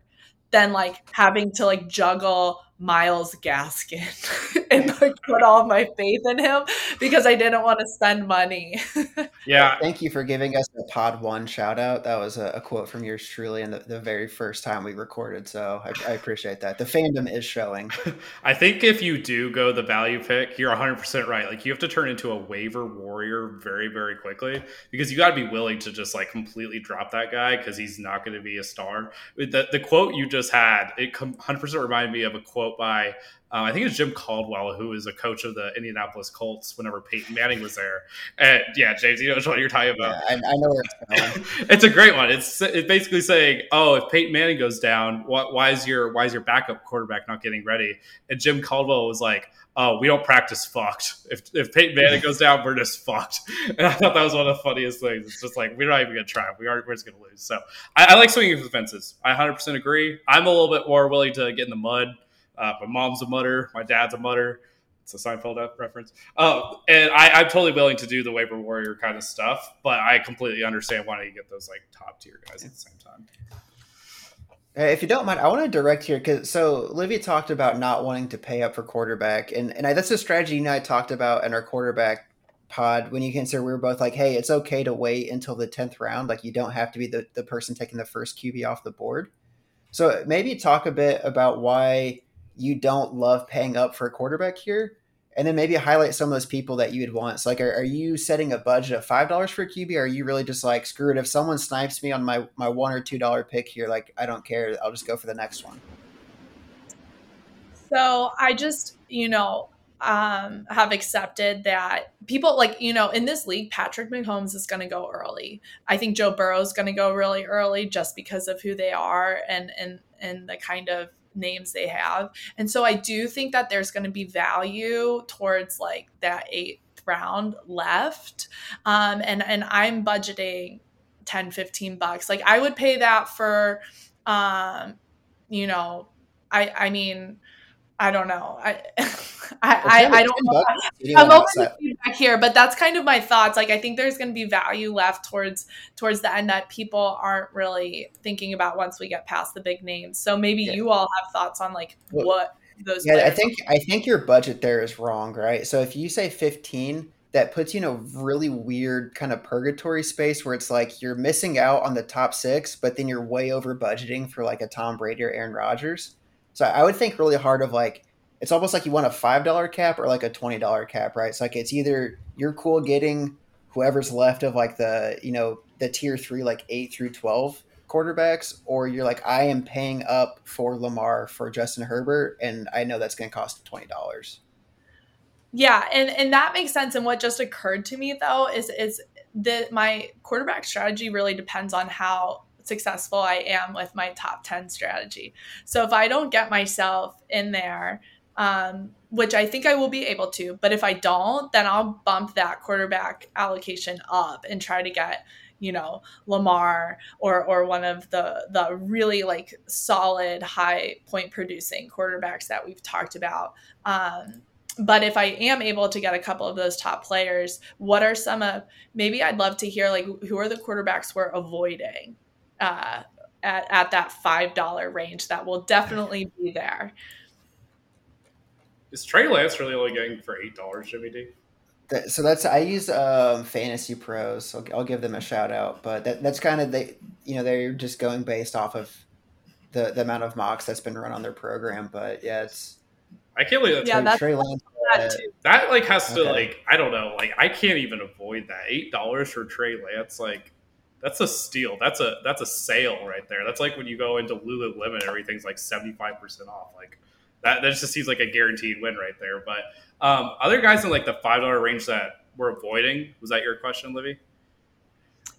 Speaker 2: than like having to like juggle Myles Gaskin and like put all my faith in him because I didn't want to spend money.
Speaker 1: yeah.
Speaker 3: Thank you for giving us a pod one shout out. That was a, a quote from yours truly in the, the, very first time we recorded. So I, I, appreciate that. The fandom is showing.
Speaker 1: I think if you do go the value pick, you're 100% right. Like you have to turn into a waiver warrior very, very quickly because you got to be willing to just like completely drop that guy because he's not going to be a star. The, the quote you just had, it 100% reminded me of a quote quote by um, I think it's Jim Caldwell, who is a coach of the Indianapolis Colts whenever Peyton Manning was there. And yeah, James, you know what you're talking about.
Speaker 3: Yeah, I, I, know it's going.
Speaker 1: it's a great one. It's it's basically saying, oh, if Peyton Manning goes down, what, why is your why is your backup quarterback not getting ready? And Jim Caldwell was like, oh, we don't practice fucked. If if Peyton Manning goes down, we're just fucked. And I thought that was one of the funniest things. It's just like we're not even gonna try. We are we're just gonna lose. So I, I like swinging for the fences. I 100 percent agree. I'm a little bit more willing to get in the mud uh, my mom's a mutter, my dad's a mutter. It's a Seinfeld reference. Uh, and I, am totally willing to do the waiver warrior kind of stuff, but I completely understand why you get those like top tier guys at the same time.
Speaker 3: If you don't mind, I want to direct here because so Olivia talked about not wanting to pay up for quarterback, and and I, that's a strategy you and I talked about in our quarterback pod when you consider we were both like, hey, it's okay to wait until the tenth round. Like you don't have to be the the person taking the first QB off the board. So maybe talk a bit about why you don't love paying up for a quarterback here? And then maybe highlight some of those people that you'd want. So, like, are, are you setting a budget of five dollars for a QB? Or are you really just like, screw it? If someone snipes me on my my one or two dollar pick here, like, I don't care. I'll just go for the next one.
Speaker 2: So I just, you know, um, have accepted that people like you know in this league, Patrick Mahomes is going to go early. I think Joe Burrow is going to go really early just because of who they are and and and the kind of names they have. And so I do think that there's going to be value towards like that eighth round left. Um, and, and I'm budgeting 10, 15 bucks. Like I would pay that for, um, you know, I, I mean, I don't know. I I, I, I, don't know. I'm open to feedback here, but that's kind of my thoughts. Like I think there's going to be value left towards towards the end that people aren't really thinking about once we get past the big names. So maybe yeah. you all have thoughts on like well, what those.
Speaker 3: Yeah, I think are. I think your budget there is wrong, right? So if you say 15, that puts you in a really weird kind of purgatory space where it's like you're missing out on the top six, but then you're way over budgeting for like a Tom Brady or Aaron Rodgers. So I would think really hard of like it's almost like you want a five dollar cap or like a twenty dollar cap, right? It's like it's either you're cool getting whoever's left of like the you know the tier three like eight through twelve quarterbacks, or you're like I am paying up for Lamar for Justin Herbert, and I know that's going to cost twenty dollars.
Speaker 2: Yeah, and and that makes sense. And what just occurred to me though is is that my quarterback strategy really depends on how successful I am with my top 10 strategy. So if I don't get myself in there, um, which I think I will be able to, but if I don't, then I'll bump that quarterback allocation up and try to get you know Lamar or or one of the the really like solid high point producing quarterbacks that we've talked about um, but if I am able to get a couple of those top players, what are some of maybe I'd love to hear like who are the quarterbacks we're avoiding uh, at, at that five dollar range that will definitely be there.
Speaker 1: Is Trey Lance really only getting for eight dollars, Jimmy D?
Speaker 3: so that's I use um, Fantasy Pros. I'll, I'll, give them a shout out, but that, that's kind of they you know they're just going based off of the the amount of mocks that's been run on their program. But yeah, it's
Speaker 1: I can't believe
Speaker 2: that's yeah, that's, Trey Lance.
Speaker 1: That, that like has to like I don't know like I can't even avoid that eight dollars for Trey Lance like that's a steal that's a that's a sale right there that's like when you go into Lululemon everything's like seventy five percent off like that that just seems like a guaranteed win right there but um, other guys in like the five dollar range that we're avoiding was that your question, Livi?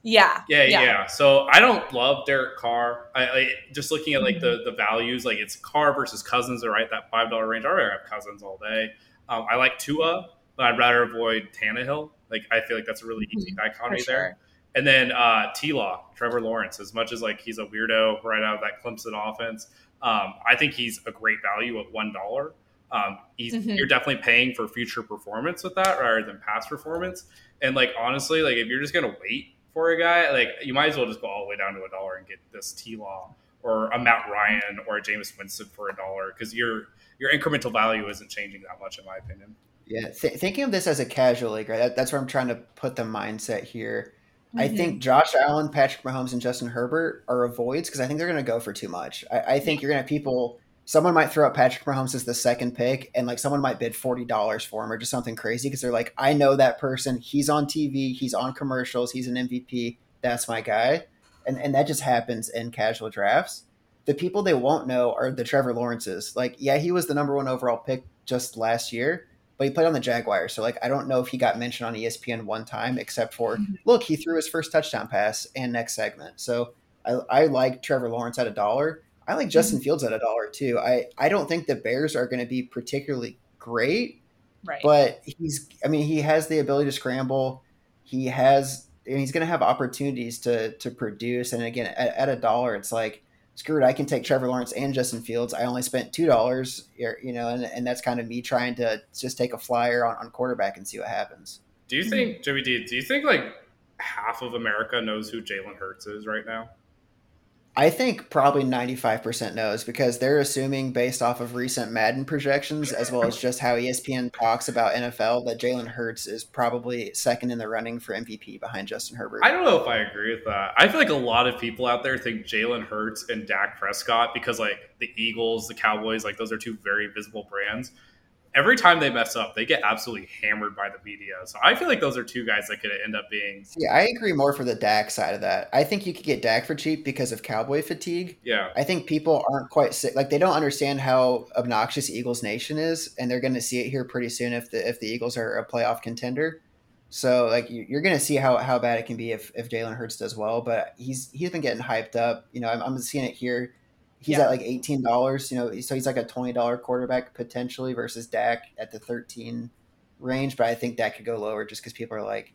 Speaker 2: Yeah,
Speaker 1: yeah, yeah, yeah. So I don't love Derek Carr. I, I just looking at like mm-hmm. the the values, like it's Carr versus Cousins are right that five dollar range. Rather have Cousins all day. Um, I like Tua, but I'd rather avoid Tannehill. Like I feel like that's a really easy mm-hmm. dichotomy sure. there. And then uh, T Law, Trevor Lawrence. As much as like he's a weirdo right out of that Clemson offense, um, I think he's a great value at one dollar. Um, mm-hmm. You're definitely paying for future performance with that rather than past performance. And like honestly, like if you're just gonna wait for a guy, like you might as well just go all the way down to a dollar and get this T Law or a Matt Ryan or a Jameis Winston for a dollar because your your incremental value isn't changing that much, in my opinion.
Speaker 3: Yeah, th- thinking of this as a casual league, right? That, that's where I'm trying to put the mindset here. Mm-hmm. I think Josh Allen, Patrick Mahomes, and Justin Herbert are avoids because I think they're going to go for too much. I, I think you're going to have people someone might throw up Patrick Mahomes as the second pick, and like someone might bid forty dollars for him or just something crazy because they're like, I know that person. He's on TV. He's on commercials. He's an MVP. That's my guy, and and that just happens in casual drafts. The people they won't know are the Trevor Lawrences. Like, yeah, he was the number one overall pick just last year, but he played on the Jaguars. So like, I don't know if he got mentioned on ESPN one time, except for mm-hmm. look, he threw his first touchdown pass and next segment. So I, I like Trevor Lawrence at a dollar I like Justin mm-hmm. Fields at a dollar too. I I don't think the Bears are going to be particularly great,
Speaker 2: right?
Speaker 3: But he's I mean he has the ability to scramble. He has and he's going to have opportunities to to produce. And again, at, at a dollar, it's like screw it. I can take Trevor Lawrence and Justin Fields. I only spent two dollars, you know, and, and that's kind of me trying to just take a flyer on, on quarterback and see what happens.
Speaker 1: Do you think, Joey D? Do you think like half of America knows who Jalen Hurts is right now?
Speaker 3: I think probably 95% knows because they're assuming, based off of recent Madden projections, as well as just how ESPN talks about NFL, that Jalen Hurts is probably second in the running for MVP behind Justin Herbert.
Speaker 1: I don't know if I agree with that. I feel like a lot of people out there think Jalen Hurts and Dak Prescott because, like, the Eagles, the Cowboys, like, those are two very visible brands every time they mess up, they get absolutely hammered by the media. So I feel like those are two guys that could end up being.
Speaker 3: Yeah, I agree more for the Dak side of that. I think you could get Dak for cheap because of cowboy fatigue.
Speaker 1: Yeah.
Speaker 3: I think people aren't quite sick. Like they don't understand how obnoxious Eagles Nation is, and they're going to see it here pretty soon if the if the Eagles are a playoff contender. So like you're going to see how, how bad it can be if, if Jalen Hurts does well, but he's he's been getting hyped up. You know, I'm, I'm seeing it here he's yeah. at like eighteen dollars. You know, so he's like a twenty dollar quarterback potentially versus Dak at the thirteen range. But I think Dak could go lower just because people are like,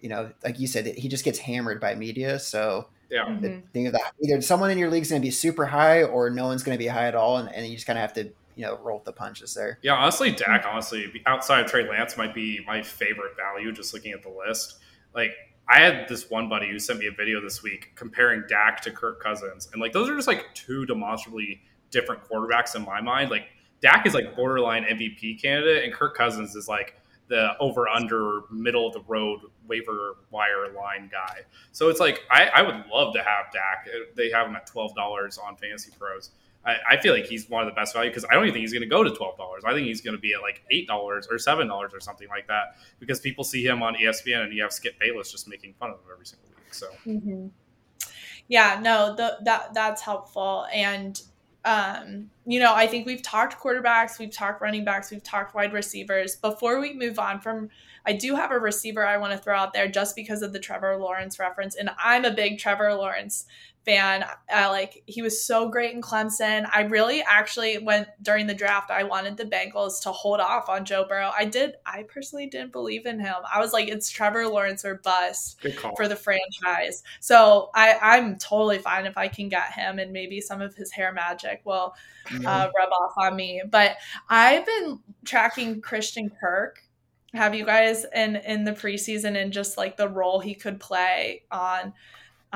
Speaker 3: you know, like you said, he just gets hammered by media. So
Speaker 1: yeah, mm-hmm.
Speaker 3: think of that. Either someone in your league is going to be super high, or no one's going to be high at all, and, and you just kind of have to you know roll the punches there.
Speaker 1: Yeah, honestly, Dak honestly outside of Trey Lance might be my favorite value. Just looking at the list, like I had this one buddy who sent me a video this week comparing Dak to Kirk Cousins, and like those are just like two demonstrably different quarterbacks in my mind. Like Dak is like borderline MVP candidate, and Kirk Cousins is like the over under middle of the road waiver wire line guy. So it's like I, I would love to have Dak. They have him at twelve dollars on Fantasy Pros. I, I feel like he's one of the best value because I don't even think he's going to go to twelve dollars. I think he's going to be at like eight dollars or seven dollars or something like that because people see him on ESPN and you have Skip Bayless just making fun of him every single week. So,
Speaker 2: mm-hmm. yeah, no, the, that that's helpful and. Um, you know, I think we've talked quarterbacks, we've talked running backs, we've talked wide receivers. Before we move on from, I do have a receiver I want to throw out there just because of the Trevor Lawrence reference. And I'm a big Trevor Lawrence fan. Uh, like he was so great in Clemson. I really actually went during the draft. I wanted the Bengals to hold off on Joe Burrow. I did. I personally didn't believe in him. I was like, it's Trevor Lawrence or bust for the franchise. So I, I'm totally fine if I can get him and maybe some of his hair magic will mm-hmm. uh, rub off on me. But I've been tracking Christian Kirk. Have you guys in in the preseason and just like the role he could play on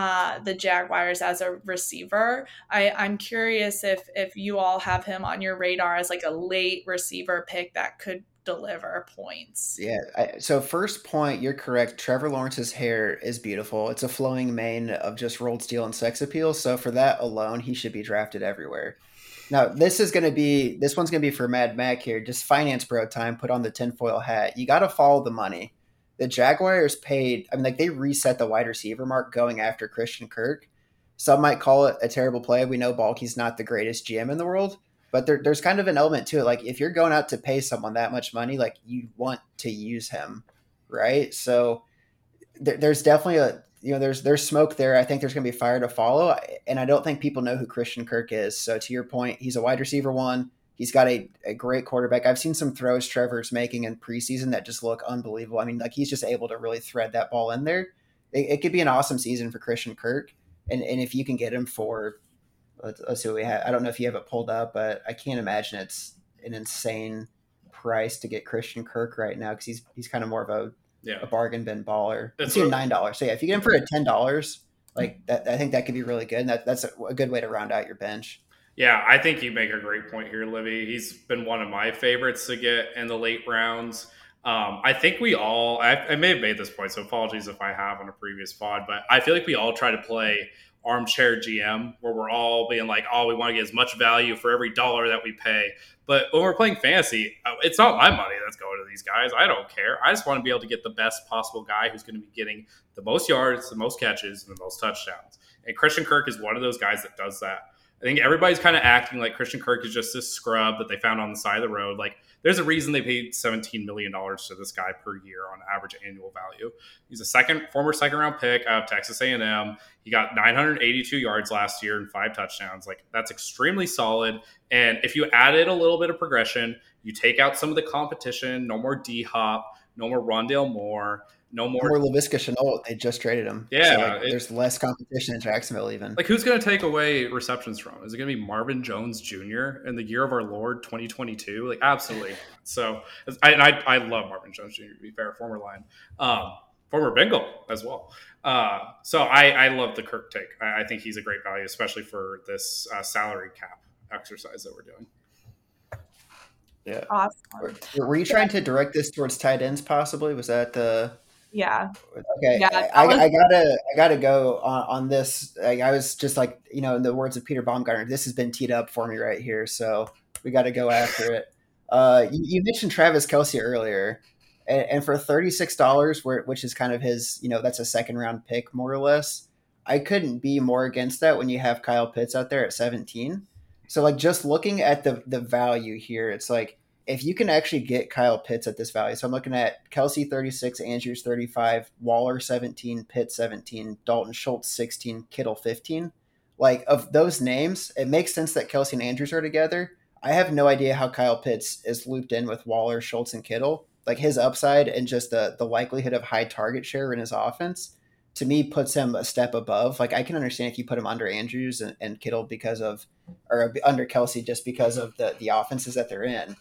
Speaker 2: uh, the Jaguars as a receiver? I, I'm curious if if you all have him on your radar as like a late receiver pick that could deliver points.
Speaker 3: Yeah. I, so first point, you're correct. Trevor Lawrence's hair is beautiful. It's a flowing mane of just rolled steel and sex appeal. So for that alone, he should be drafted everywhere. Now this is going to be this one's going to be for Mad Mac here. Just finance bro time. Put on the tinfoil hat. You got to follow the money. The Jaguars paid. I mean, like they reset the wide receiver mark going after Christian Kirk. Some might call it a terrible play. We know Baalke's not the greatest GM in the world, but there, there's kind of an element to it. Like if you're going out to pay someone that much money, like you want to use him, right? So there, there's definitely a you know there's there's smoke there. I think there's going to be fire to follow, and I don't think people know who Christian Kirk is. So to your point, he's a wide receiver one. He's got a, a great quarterback. I've seen some throws Trevor's making in preseason that just look unbelievable. I mean, like he's just able to really thread that ball in there. It, it could be an awesome season for Christian Kirk, and and if you can get him for let's, let's see what we have. I don't know if you have it pulled up, but I can't imagine it's an insane price to get Christian Kirk right now because he's he's kind of more of a yeah. a bargain bin baller. It's nine dollars. So yeah, if you get him for a ten dollars, like that, I think that could be really good. And that, that's a, a, good way to round out your bench.
Speaker 1: Yeah, I think you make a great point here, Livi. He's been one of my favorites to get in the late rounds. Um, I think we all, I, I, may have made this point, so apologies if I have on a previous pod, but I feel like we all try to play armchair GM where we're all being like, oh, we want to get as much value for every dollar that we pay. But when we're playing fantasy, uh, it's not my money that's going to these guys. I don't care. I just want to be able to get the best possible guy who's going to be getting the most yards, the most catches, and the most touchdowns. And Christian Kirk is one of those guys that does that. I think everybody's kind of acting like Christian Kirk is just this scrub that they found on the side of the road. Like, there's a reason they paid $17 million to this guy per year on average annual value. He's a second former second round pick out of Texas A&M. He got 982 yards last year and five touchdowns. Like, that's extremely solid. And if you added a little bit of progression, you take out some of the competition, no more D Hop, no more Rondale Moore no more.
Speaker 3: More Laviska Shenault. They just traded him.
Speaker 1: Yeah,
Speaker 3: so like, it, there's less competition in Jacksonville. Even
Speaker 1: like who's going to take away receptions from? Is it going to be Marvin Jones Jr. in the year of our Lord 2022? Like absolutely. so I, and I, I love Marvin Jones Jr. To be fair, former line, um, former Bengal as well. Uh, so I, I love the Kirk take. I, I, think he's a great value, especially for this uh, salary cap exercise that we're doing.
Speaker 3: Yeah. Awesome. Were, were you trying to direct this towards tight ends? Possibly was that the
Speaker 2: yeah.
Speaker 3: Okay yeah I, was- I, gotta i gotta go on, on this. I, I, was just like you know in the words of peter baumgartner this has been teed up for me right here so we got to go after it. Uh you, you, mentioned travis kelce earlier and, and for $36 which is kind of his you know that's a second round pick more or less i couldn't be more against that when you have kyle pitts out there at 17 so like just looking at the the value here it's like if you can actually get Kyle Pitts at this value, so I'm looking at Kelce 36, Andrews 35, Waller 17, Pitt 17, Dalton Schultz 16, Kittle 15. Like of those names, it makes sense that Kelce and Andrews are together. I have no idea how Kyle Pitts is looped in with Waller, Schultz, and Kittle. Like his upside and just the the likelihood of high target share in his offense to me puts him a step above. Like I can understand if you put him under Andrews and, and Kittle because of or under Kelce just because of the the offenses that they're in.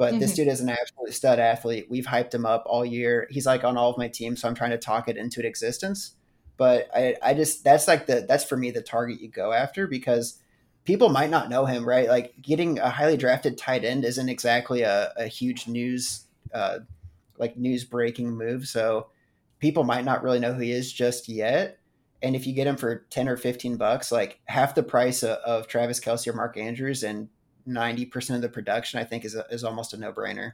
Speaker 3: But mm-hmm. this dude is an absolute stud athlete. We've hyped him up all year. He's like on all of my teams, so I'm trying to talk it into existence. But I, I just that's like the that's for me the target you go after because people might not know him, right? Like getting a highly drafted tight end isn't exactly a, a huge news uh, like news breaking move. So people might not really know who he is just yet. And if you get him for 10 or 15 bucks, like half the price of, of Travis Kelce or Mark Andrews and 90% of the production, I think is, a, is almost a no brainer.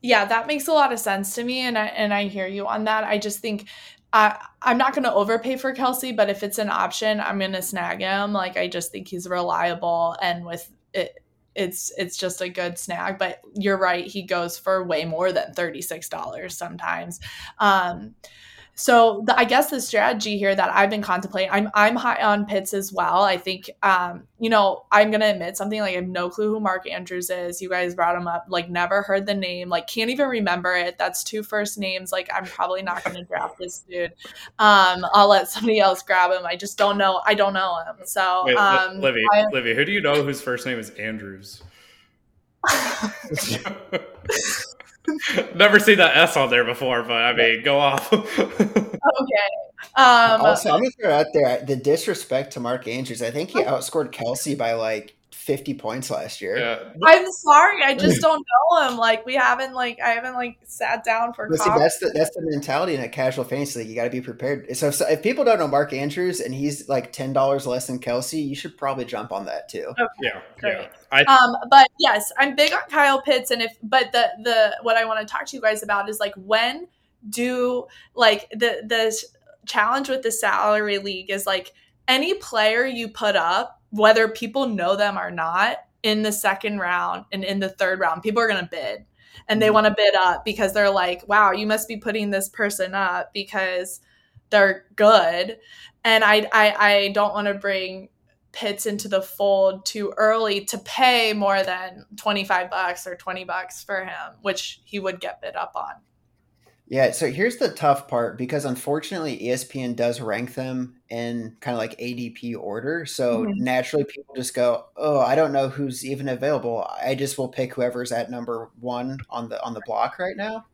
Speaker 2: Yeah, that makes a lot of sense to me. And I, and I hear you on that. I just think I, I'm not going to overpay for Kelce, but if it's an option, I'm going to snag him. Like, I just think he's reliable. And with it, it's it's just a good snag but you're right he goes for way more than $36 sometimes um so the, I guess the strategy here that I've been contemplating, I'm I'm high on Pitts as well. I think, um, you know, I'm gonna admit something like I have no clue who Mark Andrews is. You guys brought him up, like never heard the name, like can't even remember it. That's two first names. Like I'm probably not gonna draft this dude. Um, I'll let somebody else grab him. I just don't know. I don't know him. So,
Speaker 1: Wait,
Speaker 2: um,
Speaker 1: Livi,
Speaker 2: I-
Speaker 1: Livi, who do you know whose first name is Andrews? Never seen that S on there before, but I mean, go off.
Speaker 2: okay. Um,
Speaker 3: also, I'm gonna throw out there the disrespect to Mark Andrews. I think he outscored Kelce by like 50 points last year.
Speaker 1: yeah.
Speaker 2: I'm sorry, I just don't know him. Like we haven't like I haven't like sat down for
Speaker 3: But see, that's the that's the mentality in a casual fantasy league. You got to be prepared. So if, so if people don't know Mark Andrews and he's like ten dollars less than Kelce, you should probably jump on that too.
Speaker 1: Yeah,
Speaker 2: Great.
Speaker 1: yeah. I,
Speaker 2: Um, but yes, I'm big on Kyle Pitts, and if but the the what I want to talk to you guys about is like when do like the the challenge with the salary league is like any player you put up, whether people know them or not, in the second round and in the third round, people are gonna bid. And they
Speaker 3: Mhm.
Speaker 2: want to bid up because they're like, wow, you must be putting this person up because they're good. And I I, I don't want to bring Pitts into the fold too early to pay more than 25 bucks or 20 bucks for him, which he would get bid up on.
Speaker 3: Yeah, so here's the tough part because unfortunately ESPN does rank them in kind of like ADP order. So
Speaker 2: Mhm.
Speaker 3: naturally people just go, "Oh, I don't know who's even available. I just will pick whoever's at number 1 on the on the block right now."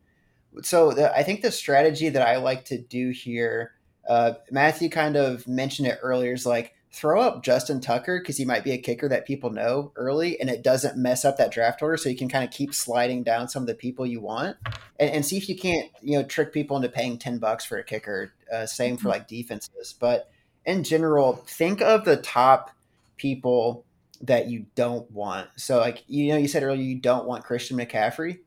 Speaker 3: So the, I think the strategy that I like to do here uh, Matthew kind of mentioned it earlier is like throw up Justin Tucker because he might be a kicker that people know early and it doesn't mess up that draft order so you can kind of keep sliding down some of the people you want and, and see if you can't you know trick people into paying 10 bucks for a kicker uh, same for like defenses. But in general think of the top people that you don't want. So like you know you said earlier you don't want christian mccaffrey?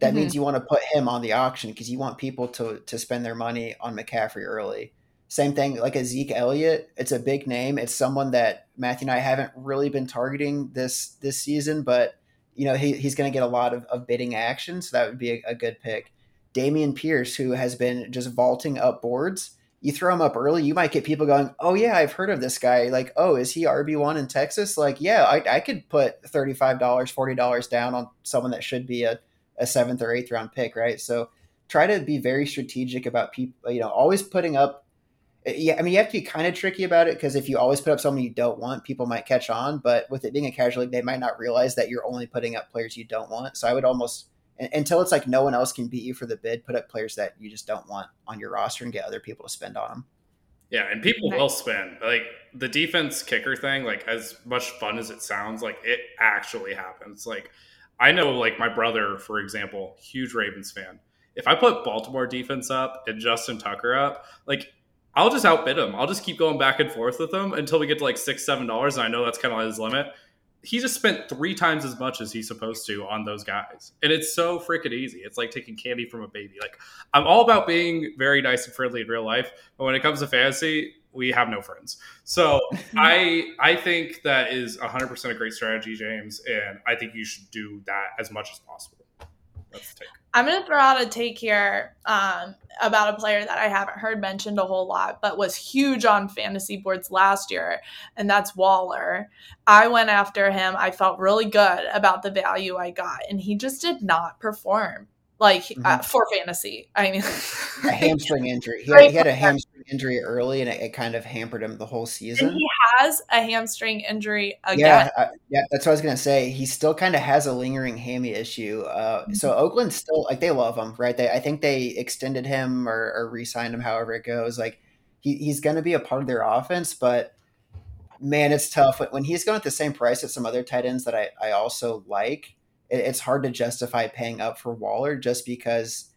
Speaker 3: That
Speaker 2: Mhm.
Speaker 3: means you want to put him on the auction because you want people to to spend their money on mccaffrey early same thing like a zeke elliott it's a big name it's someone that matthew and i haven't really been targeting this this season but you know he, he's going to get a lot of, of bidding action so that would be a, a good pick Dameon Pierce, who has been just vaulting up boards. You throw him up early, you might get people going, "Oh yeah, I've heard of this guy." Like, "Oh, is he RB one in Texas?" Like, yeah, I, I could put thirty five dollars, forty dollars down on someone that should be a, a seventh or eighth round pick, right? So try to be very strategic about people. You know, always putting up. Yeah, I mean, you have to be kind of tricky about it because if you always put up someone you don't want, people might catch on. But with it being a casual league, they might not realize that you're only putting up players you don't want. So I would almost until it's like no one else can beat you for the bid, put up players that you just don't want on your roster and get other people to spend on them.
Speaker 1: Yeah, and people
Speaker 2: Right.
Speaker 1: will spend. Like the defense kicker thing, like as much fun as it sounds, like it actually happens. Like I know like my brother, for example, huge Ravens fan. If I put Baltimore defense up and Justin Tucker up, like I'll just outbid him. I'll just keep going back and forth with him until we get to like six, seven dollars. And I know that's kind of his limit. He just spent three times as much as he's supposed to on those guys. And it's so freaking easy. It's like taking candy from a baby. Like I'm all about being very nice and friendly in real life, but when it comes to fantasy, we have no friends. So I I think that is 100% a great strategy, James, and I think you should do that as much as possible. Take.
Speaker 2: I'm going to throw out a take here um, about a player that I haven't heard mentioned a whole lot, but was huge on fantasy boards last year, and that's Waller. I went after him. I felt really good about the value I got, and he just did not perform like uh,
Speaker 3: Mhm.
Speaker 2: for fantasy. I mean,
Speaker 3: A hamstring injury. He had, he had a hamstring injury early, and it, it kind of hampered him the whole
Speaker 2: and
Speaker 3: season.
Speaker 2: he has a hamstring injury again.
Speaker 3: Yeah, I, yeah, that's what I was gonna say. He still kind of has a lingering hammy issue. Uh, so Oakland still like they love him, right? They I think they extended him or, or re-signed him, however it goes. Like he, he's gonna be a part of their offense, but man, it's tough when, when he's going at the same price as some other tight ends that I, I also like. It, it's hard to justify paying up for Waller just because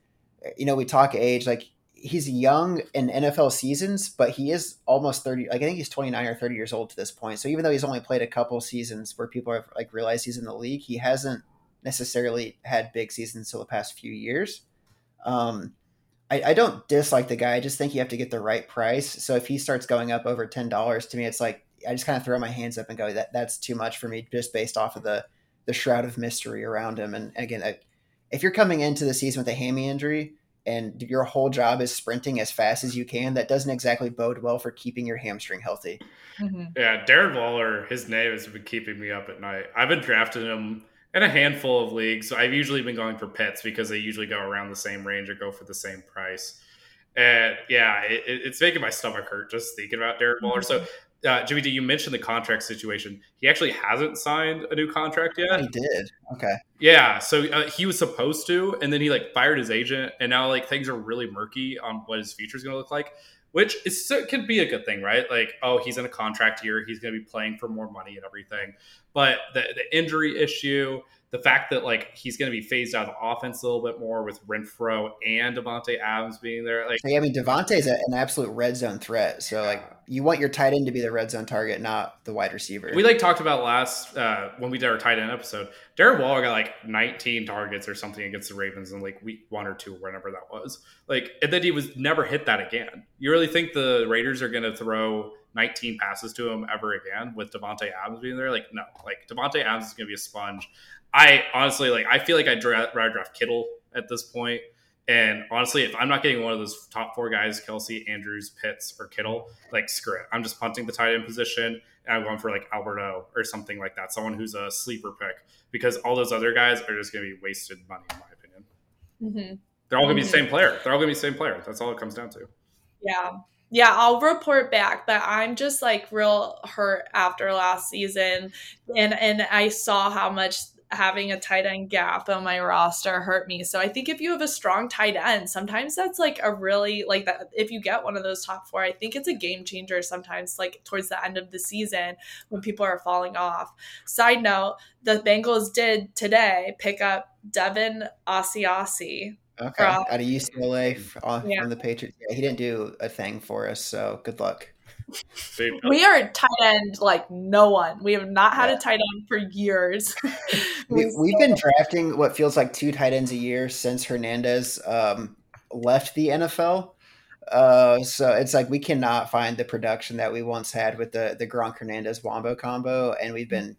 Speaker 3: you know we talk age like he's young in NFL seasons, but he is almost 30. Like I think he's 29 or 30 years old to this point. So even though he's only played a couple seasons where people have like realized he's in the league, he hasn't necessarily had big seasons till the past few years. Um, I, I don't dislike the guy. I just think you have to get the right price. So if he starts going up over ten dollars, to me, it's like I just kind of throw my hands up and go, that that's too much for me, just based off of the the shroud of mystery around him. And again, I, if you're coming into the season with a hammy injury, and your whole job is sprinting as fast as you can, that doesn't exactly bode well for keeping your hamstring healthy.
Speaker 1: Mm-hmm. Yeah, Darren Waller, his name has been keeping me up at night. I've been drafting him in a handful of leagues. So I've usually been going for pets because they usually go around the same range or go for the same price. And yeah, it, it's making my stomach hurt just thinking about Darren Waller. So uh, Jimmy D, you mentioned the contract situation. He actually hasn't signed a new contract yet.
Speaker 3: He did. Okay.
Speaker 1: Yeah. So uh, he was supposed to, and then he like fired his agent, and now like things are really murky on what his future is going to look like. Which is can be a good thing, right? Like, oh, he's in a contract year, he's going to be playing for more money and everything. But the, the injury issue, the fact that like he's going to be phased out of the offense a little bit more with Renfrow and Davante Adams being there. Like,
Speaker 3: I mean, Davante is an absolute red zone threat. So like, you want your tight end to be the red zone target, not the wide receiver.
Speaker 1: We like talked about last uh, when we did our tight end episode. Darren Waller got like 19 targets or something against the Ravens in like week one or two, whenever that was. Like, and then he was never hit that again. You really think the Raiders are going to throw 19 passes to him ever again with Davante Adams being there? Like, no. Like Davante Adams is going to be a sponge. I honestly like. I feel like I'd rather draft Kittle at this point. And honestly, if I'm not getting one of those top four guys, Kelce, Andrews, Pitts, or Kittle, like screw it. I'm just punting the tight end position and I'm going for like Alberto or something like that. Someone who's a sleeper pick because all those other guys are just going to be wasted money, in my opinion. Mm-hmm. They're all going to be the mm-hmm. same player. They're all going to be the same player. That's all it comes down to.
Speaker 2: Yeah. Yeah, I'll report back, but I'm just like real hurt after last season and and I saw how much having a tight end gap on my roster hurt me. So I think if you have a strong tight end, sometimes that's like a really like that if you get one of those top 4, I think it's a game changer sometimes like towards the end of the season when people are falling off. Side note, the Bengals did today pick up Devin Asiasi.
Speaker 3: Okay, from, out of UCLA from, yeah. from the Patriots. Yeah, he didn't do a thing for us, so good luck
Speaker 2: we are tight end like no one. We have not had yeah. a tight end for years.
Speaker 3: we, have been drafting what feels like two tight ends a year since Hernandez um, left the NFL. Uh, so it's like we cannot find the production that we once had with the the Gronk Hernandez Wombo combo, and we've been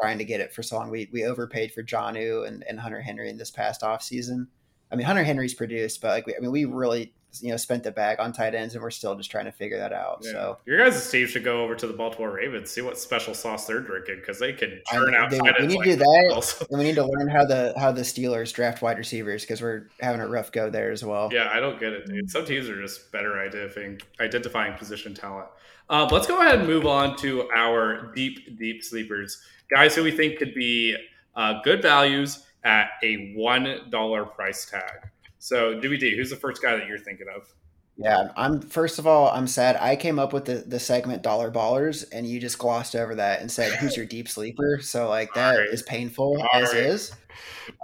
Speaker 3: trying to get it for so long. We we overpaid for Jonnu and, and Hunter Henry in this past off season. I mean, Hunter Henry's produced, but like, we, I mean, we really you know spent the bag on tight ends, and we're still just trying to figure that out. Yeah. So
Speaker 1: your guys' team should go over to the Baltimore Ravens, see what special sauce they're drinking because they can turn out. They, we
Speaker 3: need like to do that, and we need to learn how the how the Steelers draft wide receivers because we're having a rough go there as well.
Speaker 1: Yeah, I don't get it, dude. Some teams are just better identifying identifying position talent. Uh, let's go ahead and move on to our deep deep sleepers, guys who we think could be uh, good values at a one dollar price tag. So, DVD, who's the first guy that you're thinking of?
Speaker 3: Yeah, I'm first of all, I'm sad. I came up with the, the segment Dollar Ballers and you just glossed over that and said, Who's your deep sleeper? So like that right. is painful all as right. is.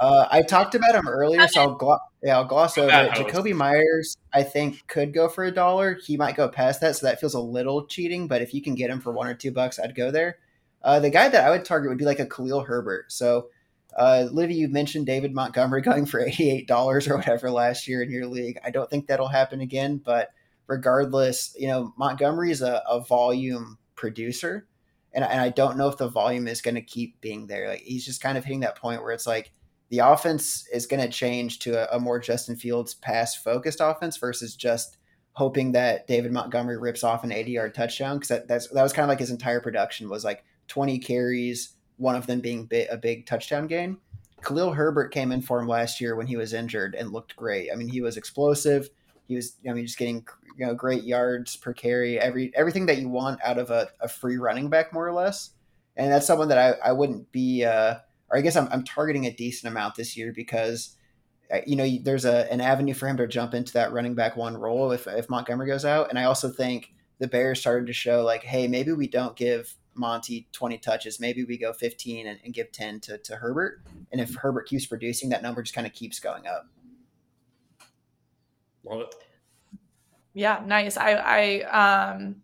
Speaker 3: Uh, I talked about him earlier, so I'll glo- yeah, I'll gloss over it. Jakobi Meyers, I think, could go for a dollar. He might go past that, so that feels a little cheating, but if you can get him for one or two bucks, I'd go there. Uh, the guy that I would target would be like a Khalil Herbert. So uh, Livi, you mentioned David Montgomery going for $88 or whatever last year in your league. I don't think that'll happen again, but regardless, you know, Montgomery is a, a volume producer. And, and I don't know if the volume is going to keep being there. Like he's just kind of hitting that point where it's like the offense is going to change to a, a more Justin Fields pass focused offense versus just hoping that David Montgomery rips off an 80 yard touchdown. Cause that, that's, that was kind of like his entire production was like 20 carries, one of them being a big touchdown gain. Khalil Herbert came in for him last year when he was injured and looked great. I mean, he was explosive. He was, I mean, just getting you know great yards per carry, every everything that you want out of a, a free running back, more or less. And that's someone that I, I wouldn't be, uh, or I guess I'm, I'm targeting a decent amount this year because, uh, you know, there's a an avenue for him to jump into that running back one role if if Montgomery goes out. And I also think the Bears started to show like, hey, maybe we don't give Monty 20 touches. Maybe we go 15 and, and, give 10 to, to Herbert. And if Herbert keeps producing, that number just kind of keeps going up.
Speaker 1: Love it.
Speaker 2: Yeah, nice. I I um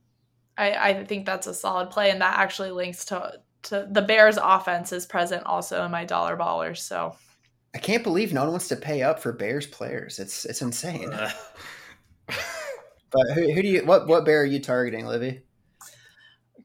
Speaker 2: I, I think that's a solid play, and that actually links to to the Bears offense is present also in my dollar ballers. So
Speaker 3: I can't believe no one wants to pay up for Bears players. It's it's insane. Uh. but who, who do you what what bear are you targeting, Livi?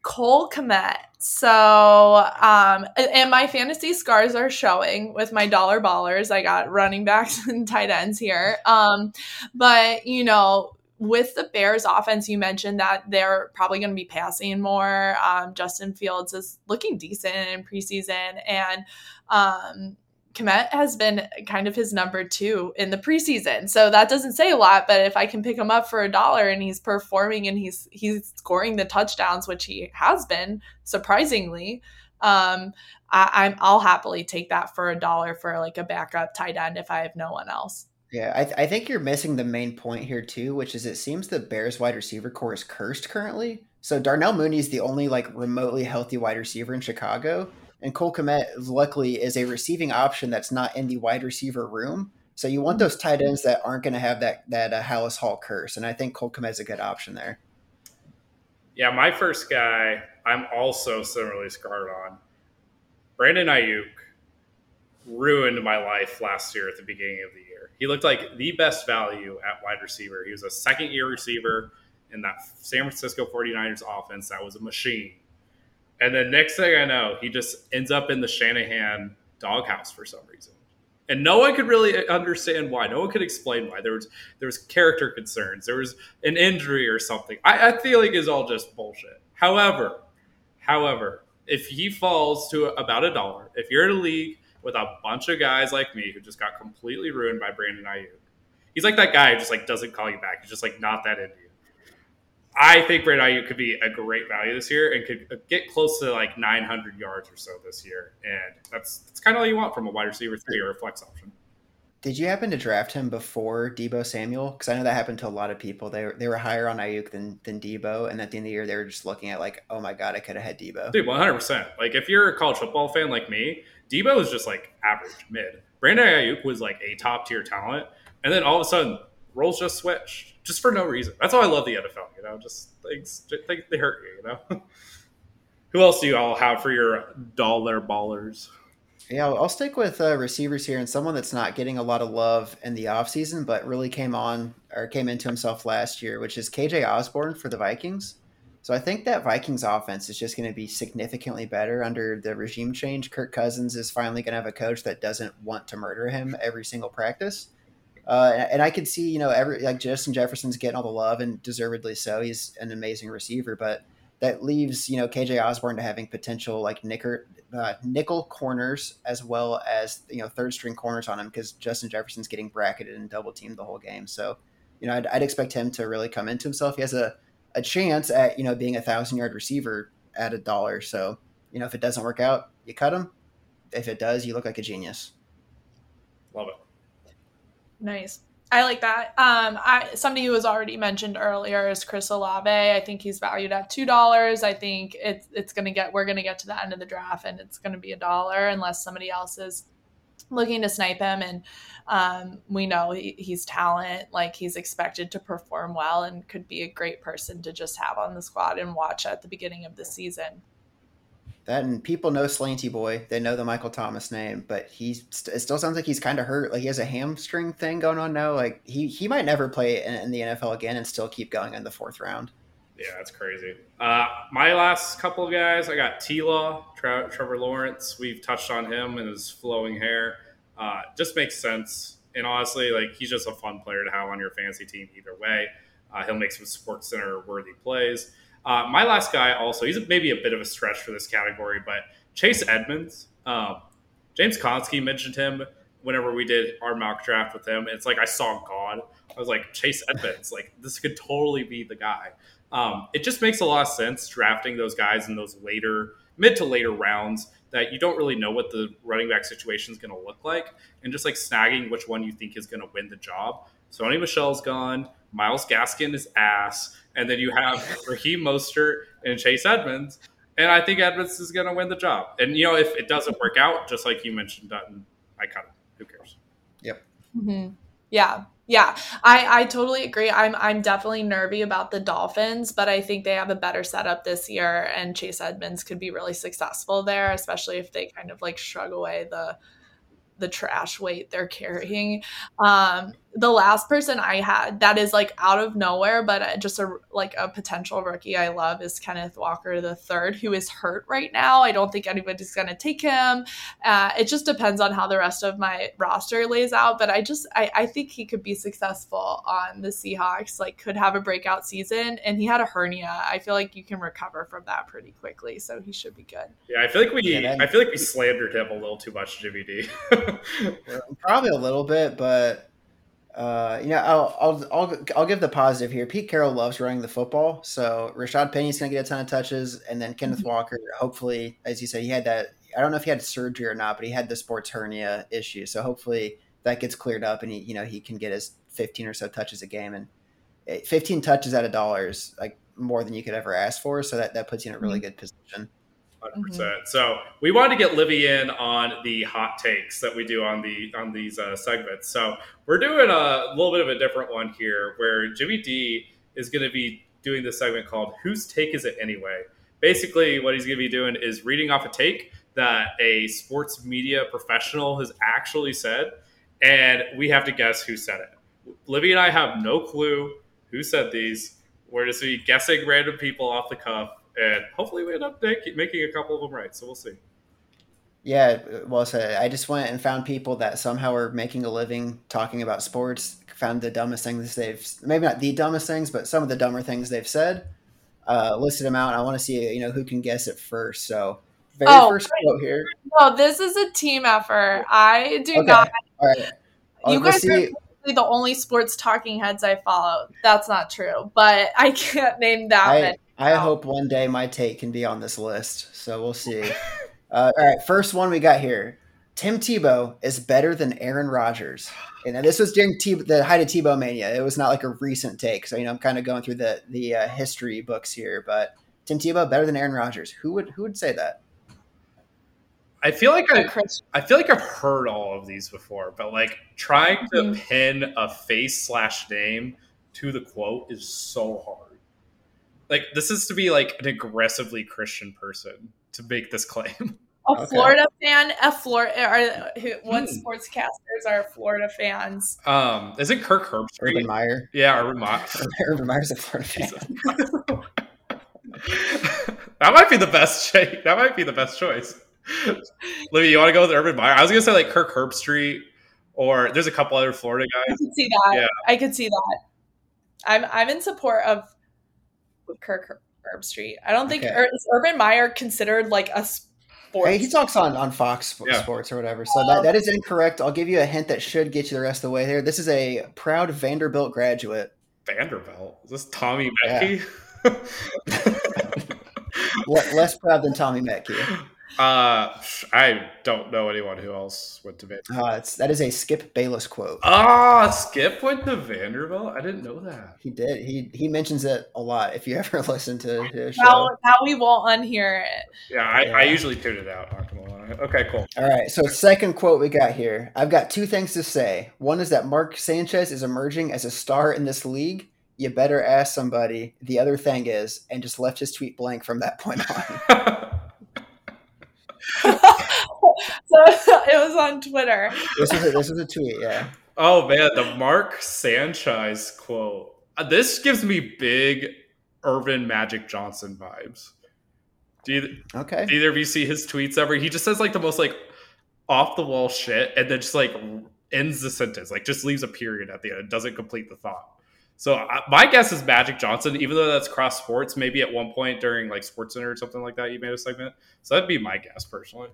Speaker 2: Cole Kmet. So, um, and my fantasy scars are showing with my dollar ballers. I got running backs and tight ends here. Um, but you know, with the Bears offense, you mentioned that they're probably going to be passing more. Um, Justin Fields is looking decent in preseason, and um, Kmet has been kind of his number two in the preseason. So that doesn't say a lot, but if I can pick him up for a dollar and he's performing and he's he's scoring the touchdowns, which he has been surprisingly, um, I, I'm I'll happily take that for a dollar for like a backup tight end if I have no one else.
Speaker 3: Yeah, I, th- I think you're missing the main point here too, which is it seems the Bears wide receiver corps is cursed currently. So Darnell Mooney is the only like remotely healthy wide receiver in Chicago, and Cole Kmet luckily is a receiving option that's not in the wide receiver room. So you want those tight ends that aren't going to have that that uh, Halas Hall curse, and I think Cole Kmet is a good option there.
Speaker 1: Yeah, my first guy, I'm also similarly scarred on. Brandon Aiyuk ruined my life last year at the beginning of the year. He looked like the best value at wide receiver. He was a second year receiver in that San Francisco 49ers offense that was a machine. And then next thing I know, he just ends up in the Shanahan doghouse for some reason. And no one could really understand why. No one could explain why. There was there was character concerns. There was an injury or something. I, I feel like is all just bullshit. However, however, if he falls to about a dollar, if you're in a league with a bunch of guys like me who just got completely ruined by Brandon Aiyuk. He's like that guy who just like doesn't call you back. He's just like not that into. I think Brandon Aiyuk could be a great value this year and could get close to like 900 yards or so this year, and that's that's kind of all you want from a wide receiver three or a flex option.
Speaker 3: Did you happen to draft him before Deebo Samuel? Because I know that happened to a lot of people. They were, they were higher on Aiyuk than than Deebo, and at the end of the year, they were just looking at like, oh my god, I could have had Deebo.
Speaker 1: Dude, 100. percent Like if you're a college football fan like me, Deebo is just like average, mid. Brandon Ayuk was like a top tier talent, and then all of a sudden, roles just switched just for no reason. That's why I love the NFL. You know, just things they, they hurt you. You know. Who else do you all have for your dollar ballers?
Speaker 3: Yeah, I'll stick with uh, receivers here and someone that's not getting a lot of love in the offseason, but really came on or came into himself last year, which is KJ Osborn for the Vikings. So I think that Vikings offense is just going to be significantly better under the regime change. Kirk Cousins is finally going to have a coach that doesn't want to murder him every single practice. Uh, and I can see, you know, every like Justin Jefferson's getting all the love and deservedly so. He's an amazing receiver, but that leaves, you know, KJ Osborn to having potential like uh, nickel corners as well as you know third string corners on him because Justin Jefferson's getting bracketed and double teamed the whole game. So, you know, I'd, I'd expect him to really come into himself. He has a a chance at you know being a thousand yard receiver at a dollar. So you know if it doesn't work out, you cut him. If it does, you look like a genius.
Speaker 1: Love it.
Speaker 2: Nice. I like that. Um, I somebody who was already mentioned earlier is Chris Olave. I think he's valued at two dollars. I think it's it's gonna get we're gonna get to the end of the draft and it's gonna be a dollar unless somebody else is looking to snipe him and um, we know he, he's talent like he's expected to perform well and could be a great person to just have on the squad and watch at the beginning of the season
Speaker 3: that and people know Slanty Boy. They know the Michael Thomas name, but he's st- it still sounds like he's kind of hurt. Like he has a hamstring thing going on now. Like he he might never play in, in the NFL again and still keep going in the fourth round.
Speaker 1: Yeah, that's crazy. Uh, my last couple of guys, I got T Law, Tra- Trevor Lawrence. We've touched on him and his flowing hair. Uh, just makes sense. And honestly, like he's just a fun player to have on your fantasy team either way. Uh, he'll make some Sports Center worthy plays. Uh, my last guy also, he's maybe a bit of a stretch for this category, but Chase Edmonds. Um, James Konsky mentioned him whenever we did our mock draft with him. It's like I saw God. I was like Chase Edmonds, like this could totally be the guy. Um, it just makes a lot of sense drafting those guys in those later, mid to later rounds that you don't really know what the running back situation is going to look like, and just like snagging which one you think is going to win the job. Sony Michel's gone. Myles Gaskin is ass, and then you have Raheem Mostert and Chase Edmonds, and I think Edmonds is going to win the job. And you know, if it doesn't work out, just like you mentioned, Dutton, I cut him. Who cares?
Speaker 3: Yep.
Speaker 2: Mm-hmm. Yeah, yeah, I, I totally agree. I'm I'm definitely nervy about the Dolphins, but I think they have a better setup this year, and Chase Edmonds could be really successful there, especially if they kind of like shrug away the the trash weight they're carrying. Um, the last person I had that is like out of nowhere, but uh, just a like a potential rookie I love is Kenneth Walker the third, who is hurt right now. I don't think anybody's gonna take him. Uh, it just depends on how the rest of my roster lays out, but I just I, I think he could be successful on the Seahawks. Like could have a breakout season, and he had a hernia. I feel like you can recover from that pretty quickly, so he should be good.
Speaker 1: Yeah, I feel like we
Speaker 3: Yeah,
Speaker 1: I feel like we slandered him a little too much, Jimmy D.
Speaker 3: Probably a little bit, but uh, you know, I'll, I'll I'll I'll give the positive here. Pete Carroll loves running the football, so Rashaad Penny's going to get a ton of touches, and then Kenneth Walker, hopefully, as you said, he had that. I don't know if he had surgery or not, but he had the sports hernia issue, so hopefully that gets cleared up, and he you know he can get his 15 or so touches a game, and eh, 15 touches at a dollar is like more than you could ever ask for, so that that puts you in a really good position.
Speaker 1: 100 percent. So we wanted to get Livi in on the hot takes that we do on the on these uh, segments. So we're doing a little bit of a different one here, where Jimmy D is going to be doing this segment called "Whose Take Is It Anyway?" Basically, what he's going to be doing is reading off a take that a sports media professional has actually said, and we have to guess who said it. Livi and I have no clue who said these. We're just be guessing random people off the cuff, and hopefully we end up making a couple of them right. So we'll see.
Speaker 3: Yeah, well said. I just went and found people that somehow are making a living talking about sports. Found the dumbest things they've maybe not the dumbest things, but some of the dumber things they've said. Uh, listed them out. I want to see you know who can guess it first. So very
Speaker 2: Oh,
Speaker 3: first quote here.
Speaker 2: No, this is a team effort. I do
Speaker 3: Okay,
Speaker 2: not.
Speaker 3: all right. I'll
Speaker 2: You guys are
Speaker 3: see.
Speaker 2: basically the only sports talking heads I follow. That's not true, but I can't name that
Speaker 3: I
Speaker 2: many.
Speaker 3: I hope one day my take can be on this list. So we'll see. uh, all right, first one we got here. Tim Tebow is better than Aaron Rodgers. And this was during T- the height of Tebow mania. It was not like a recent take. So you know, I'm kind of going through the the uh, history books here. But Tim Tebow better than Aaron Rodgers. Who would who would say that?
Speaker 1: I feel like I, I feel like I've heard all of these before, but like trying to
Speaker 2: Mhm.
Speaker 1: pin a face slash name to the quote is so hard. Like this is to be like an aggressively Christian person to make this claim.
Speaker 2: A
Speaker 3: Okay.
Speaker 2: Florida fan, a Florida, are, who, what
Speaker 1: Hmm.
Speaker 2: sportscasters are Florida fans?
Speaker 1: Um, is it Kirk Herbstreit?
Speaker 3: Urban Meyer.
Speaker 1: Yeah, Urban Meyer.
Speaker 3: Urban Meyer's a Florida fan.
Speaker 1: that might be the best shake. That might be the best choice. Livi, you want to go with Urban Meyer? I was gonna say like Kirk Herbstreit, or there's a couple other Florida guys.
Speaker 2: I
Speaker 1: guys.
Speaker 2: could see that.
Speaker 1: Yeah.
Speaker 2: I could see that. I'm I'm in support of Kirk Herb- Herbstreit. I don't think
Speaker 3: Okay.
Speaker 2: Ur- is Urban Meyer considered like a sports.
Speaker 3: Hey, he talks on, on Fox
Speaker 1: Yeah.
Speaker 3: Sports or whatever. So that, that is incorrect. I'll give you a hint that should get you the rest of the way there. This is a proud Vanderbilt graduate.
Speaker 1: Vanderbilt. Is this Tommy
Speaker 3: Yeah. Less proud than Tommy Metcalf.
Speaker 1: Uh, I don't know anyone who else went to Vanderbilt.
Speaker 3: Uh, it's, that is a Skip Bayless quote.
Speaker 1: Ah, Skip went to Vanderbilt. I didn't know that.
Speaker 3: He did. He he mentions it a lot. If you ever listen to his
Speaker 2: Now,
Speaker 3: show.
Speaker 2: now we won't unhear it.
Speaker 1: Yeah, I, I usually tune it out. Not gonna lie. Okay, cool.
Speaker 3: All right. So second quote we got here. I've got two things to say. One is that Mark Sanchez is emerging as a star in this league. You better ask somebody. The other thing is, and just left his tweet blank from that point on.
Speaker 2: so it was on Twitter.
Speaker 3: this is a, this was a tweet. Yeah.
Speaker 1: oh man, the Mark Sanchez quote. Uh, This gives me big Earvin Magic Johnson vibes. Do you,
Speaker 3: Okay.
Speaker 1: do either of you see his tweets ever? He just says like the most like off the wall shit, and then just like ends the sentence, like just leaves a period at the end, doesn't complete the thought. So I, my guess is Magic Johnson, even though that's cross sports. Maybe at one point during like Sports Center or something like that, you made a segment. So that'd be my guess personally.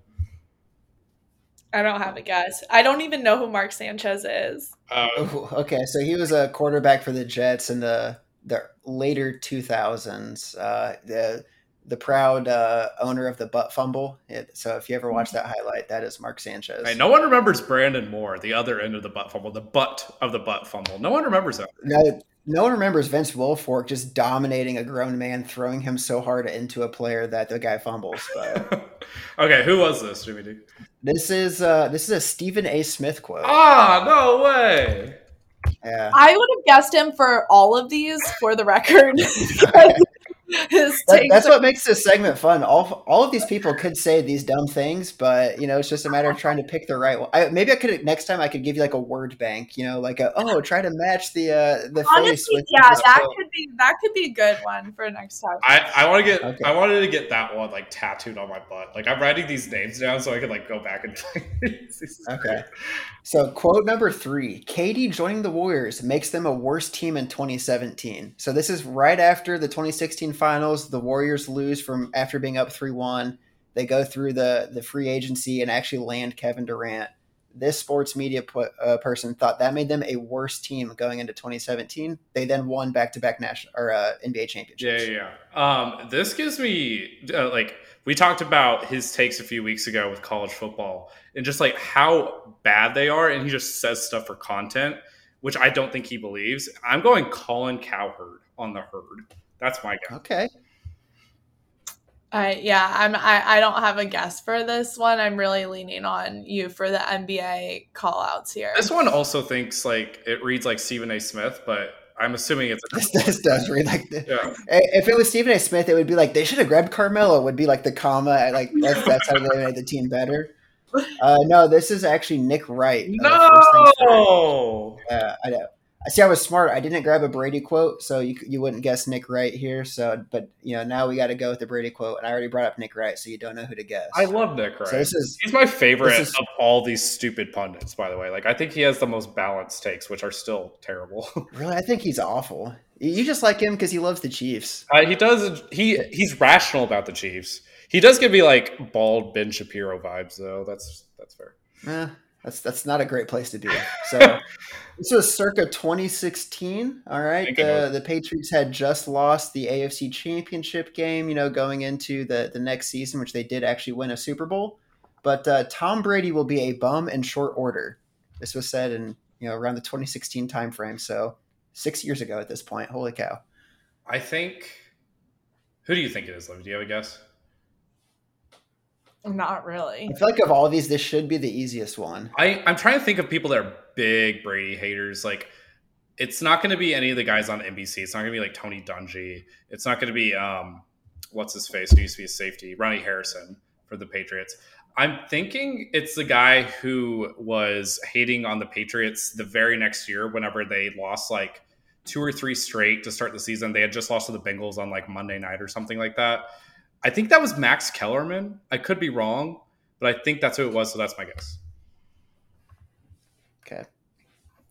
Speaker 2: I don't have a guess. I don't even know who Mark Sanchez is.
Speaker 1: Uh,
Speaker 3: Ooh, okay, so he was a quarterback for the Jets in the the later two thousands. Uh, the the proud uh, owner of the butt fumble. It, so if you ever watch that highlight, that is Mark Sanchez.
Speaker 1: Hey, no one remembers Brandon Moore, the other end of the butt fumble, the butt of the butt fumble. No one remembers that.
Speaker 3: No, no one remembers Vince Wilfork just dominating a grown man, throwing him so hard into a player that the guy fumbles. But
Speaker 1: okay, who was this, Jimmy D?
Speaker 3: this is uh, this is a Stephen A. Smith quote.
Speaker 1: Ah, no way.
Speaker 3: Yeah.
Speaker 2: I would have guessed him for all of these for the record. His
Speaker 3: That, that's what makes this segment fun. All all of these people could say these dumb things, but you know, it's just a matter of trying to pick the right one. I, maybe I could next time I could give you like a word bank. You know, like a oh, try to match the uh the face with
Speaker 2: yeah,
Speaker 3: with-
Speaker 2: that could be that could be a good one for next time.
Speaker 1: I, I want to get
Speaker 3: Okay.
Speaker 1: I wanted to get that one like tattooed on my butt. Like I'm writing these names down so I can like go back and
Speaker 3: Okay. So, quote number three Katie joining the Warriors makes them a worse team in 2017. So, this is right after the 2016 finals. The Warriors lose from after being up 3 1. They go through the, the free agency and actually land Kevin Durant. This sports media pu- uh, person thought that made them a worse team going into 2017. They then won back to back national or uh, NBA championships.
Speaker 1: yeah, yeah. Um, this gives me uh, like we talked about his takes a few weeks ago with college football and just like how bad they are, and he just says stuff for content, which I don't think he believes. I'm going Colin Cowherd on the herd. That's my guy.
Speaker 3: Okay.
Speaker 2: I yeah, I'm I, I don't have a guess for this one. I'm really leaning on you for the NBA call outs here.
Speaker 1: This one also thinks like it reads like Stephen A. Smith, but I'm assuming it's
Speaker 3: This, this does read like the,
Speaker 1: yeah.
Speaker 3: If it was Stephen A. Smith, it would be like they should have grabbed Carmelo. Would be like the comma, like that's, that's how they made the team better. Uh, no, this is actually Nick Wright. uh, First Things First.
Speaker 1: No.
Speaker 3: Uh, I know. I see. I was smart. I didn't grab a Brady quote, so you you wouldn't guess Nick Wright here. So, but you know now we got to go with the Brady quote, and I already brought up Nick Wright, so you don't know who to guess.
Speaker 1: I love Nick Wright.
Speaker 3: So this is
Speaker 1: He's my favorite
Speaker 3: is-
Speaker 1: of all these stupid pundits, by the way. Like I think he has the most balanced takes, which are still terrible.
Speaker 3: really. I think he's awful. You just like him because he loves the Chiefs.
Speaker 1: Uh, he does. He he's rational about the Chiefs. He does give me like bald Ben Shapiro vibes, though. That's that's fair.
Speaker 3: Eh, that's that's not a great place to be. So this was circa 2016. All right, the the Patriots had just lost the AFC Championship game. You know, going into the the next season, which they did actually win a Super Bowl. But uh, Tom Brady will be a bum in short order. This was said in you know around the 2016 timeframe. So six years ago at this point. Holy cow!
Speaker 1: I think. Who do you think it is, Liv? Do you have a guess?
Speaker 2: Not really.
Speaker 3: I feel like of all of these, this should be the easiest one.
Speaker 1: I I'm trying to think of people that are big Brady haters. Like, it's not going to be any of the guys on NBC. It's not going to be like Tony Dungy. It's not going to be um, what's his face who used to be a safety, Rodney Harrison for the Patriots. I'm thinking it's the guy who was hating on the Patriots the very next year whenever they lost like two or three straight to start the season. They had just lost to the Bengals on like Monday night or something like that. I think that was Max Kellerman. I could be wrong, but I think that's who it was. So that's my guess.
Speaker 3: Okay,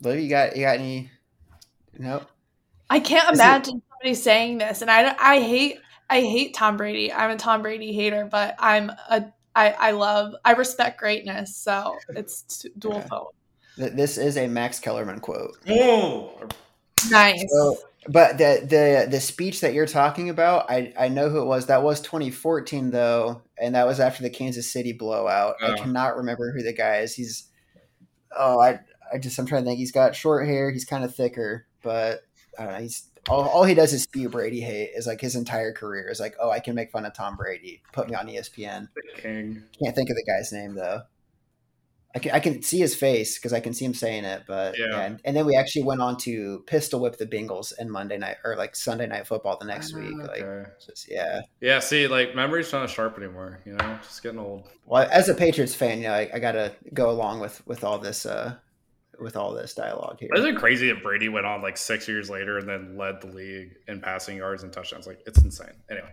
Speaker 3: Liv, you got you got any? Nope.
Speaker 2: I can't
Speaker 3: Is it-
Speaker 2: imagine somebody saying this, and I don't- I hate I hate Tom Brady. I'm a Tom Brady hater, but I'm a I I love I respect greatness, so it's t- dual
Speaker 3: Okay.
Speaker 2: vote.
Speaker 3: Th- This is a Max Kellerman quote.
Speaker 1: Oh,
Speaker 2: Nice.
Speaker 3: So, but the the the speech that you're talking about, I I know who it was. That was 2014 though, and that was after the Kansas City blowout. I
Speaker 1: Oh.
Speaker 3: cannot remember who the guy is. He's oh I I just I'm trying to think. He's got short hair. He's kind of thicker, but I don't know. He's all, all he does is spew Brady hate. Is like his entire career is like oh I can make fun of Tom Brady. Put me on ESPN.
Speaker 1: the king.
Speaker 3: Can't think of the guy's name though. I can, I can see his face because I can see him saying it, but
Speaker 1: Yeah.
Speaker 3: yeah. And, and then we actually went on to pistol whip the Bengals in Monday night or like Sunday night football the next week. Like,
Speaker 1: Okay.
Speaker 3: just, yeah.
Speaker 1: Yeah, see, like memory's not as sharp anymore. You know, just getting old.
Speaker 3: Well, as a Patriots fan, you know, I, I got to go along with with all this uh with all this dialogue here.
Speaker 1: Isn't it crazy that Brady went on like six years later and then led the league in passing yards and touchdowns? Like, it's insane. Anyway,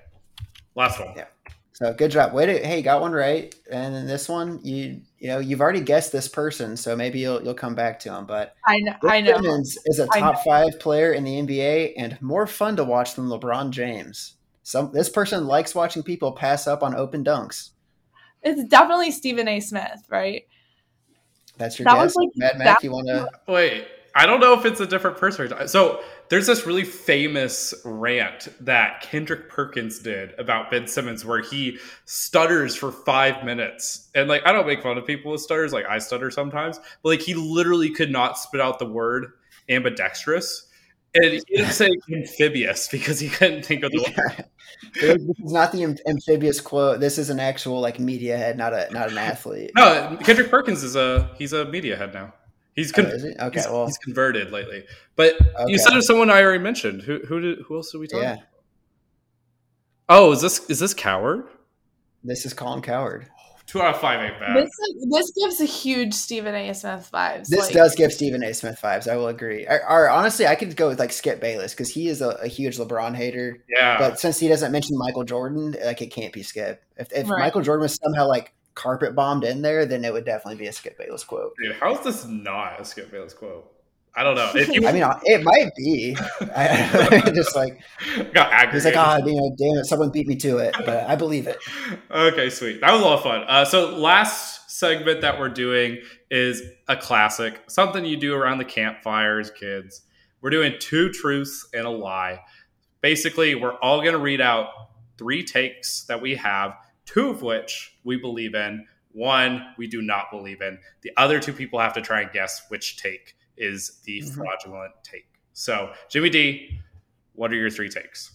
Speaker 1: last one.
Speaker 3: Yeah. So good job. Wait, hey, you got one right. And then this one, you you know, you've already guessed this person, so maybe you'll you'll come back to him. But
Speaker 2: I know.
Speaker 3: Rick
Speaker 2: I know.
Speaker 3: Simmons is a
Speaker 2: I
Speaker 3: top five player in the NBA and more fun to watch than LeBron James. Some this person likes watching people pass up on open dunks.
Speaker 2: It's definitely Stephen A. Smith, right?
Speaker 3: That's your
Speaker 2: That
Speaker 3: guess,
Speaker 2: was like-
Speaker 3: Mad Mac. You want to?
Speaker 1: Wait, I don't know if it's a different person. So there's this really famous rant that Kendrick Perkins did about Ben Simmons where he stutters for five minutes. And like, I don't make fun of people with stutters. Like, I stutter sometimes, but like, he literally could not spit out the word ambidextrous. And he didn't say amphibious because he couldn't think of the word.
Speaker 3: this is not the amphibious quote. This is an actual like media head, not a not an athlete.
Speaker 1: No, Kendrick Perkins is a he's a media head now. He's
Speaker 3: Oh,
Speaker 1: con-
Speaker 3: is he? Okay,
Speaker 1: he's,
Speaker 3: well,
Speaker 1: he's converted lately. But
Speaker 3: Okay.
Speaker 1: you said it's someone I already mentioned. Who who did who else did we talk?
Speaker 3: yeah.
Speaker 1: about? Oh, is this is this Cowherd?
Speaker 3: This is Colin Cowherd.
Speaker 1: Oh, two out of five ain't bad.
Speaker 2: This, this gives a huge Stephen A. Smith vibes.
Speaker 3: This
Speaker 2: like-
Speaker 3: does give Stephen A. Smith vibes. I will agree. Or, or honestly, I could go with like Skip Bayless because he is a, a huge LeBron hater.
Speaker 1: yeah.
Speaker 3: But since he doesn't mention Michael Jordan, like it can't be Skip. If, if
Speaker 2: Right.
Speaker 3: Michael Jordan was somehow like carpet bombed in there, then it would definitely be a Skip Bayless quote.
Speaker 1: Dude, how is this not a Skip Bayless quote? I don't know. If you
Speaker 3: I mean, it might be. I, just like
Speaker 1: got
Speaker 3: he's like, ah, you know, damn it, someone beat me to it, but I believe it.
Speaker 1: Okay, sweet. That was a lot of fun. Uh, so, last segment that we're doing is a classic, something you do around the campfires, kids. We're doing two truths and a lie. Basically, we're all going to read out three takes that we have, two of which we believe in, one we do not believe in. The other two people have to try and guess which take is the
Speaker 3: Mhm.
Speaker 1: fraudulent take. So, Jimmy D, what are your three takes?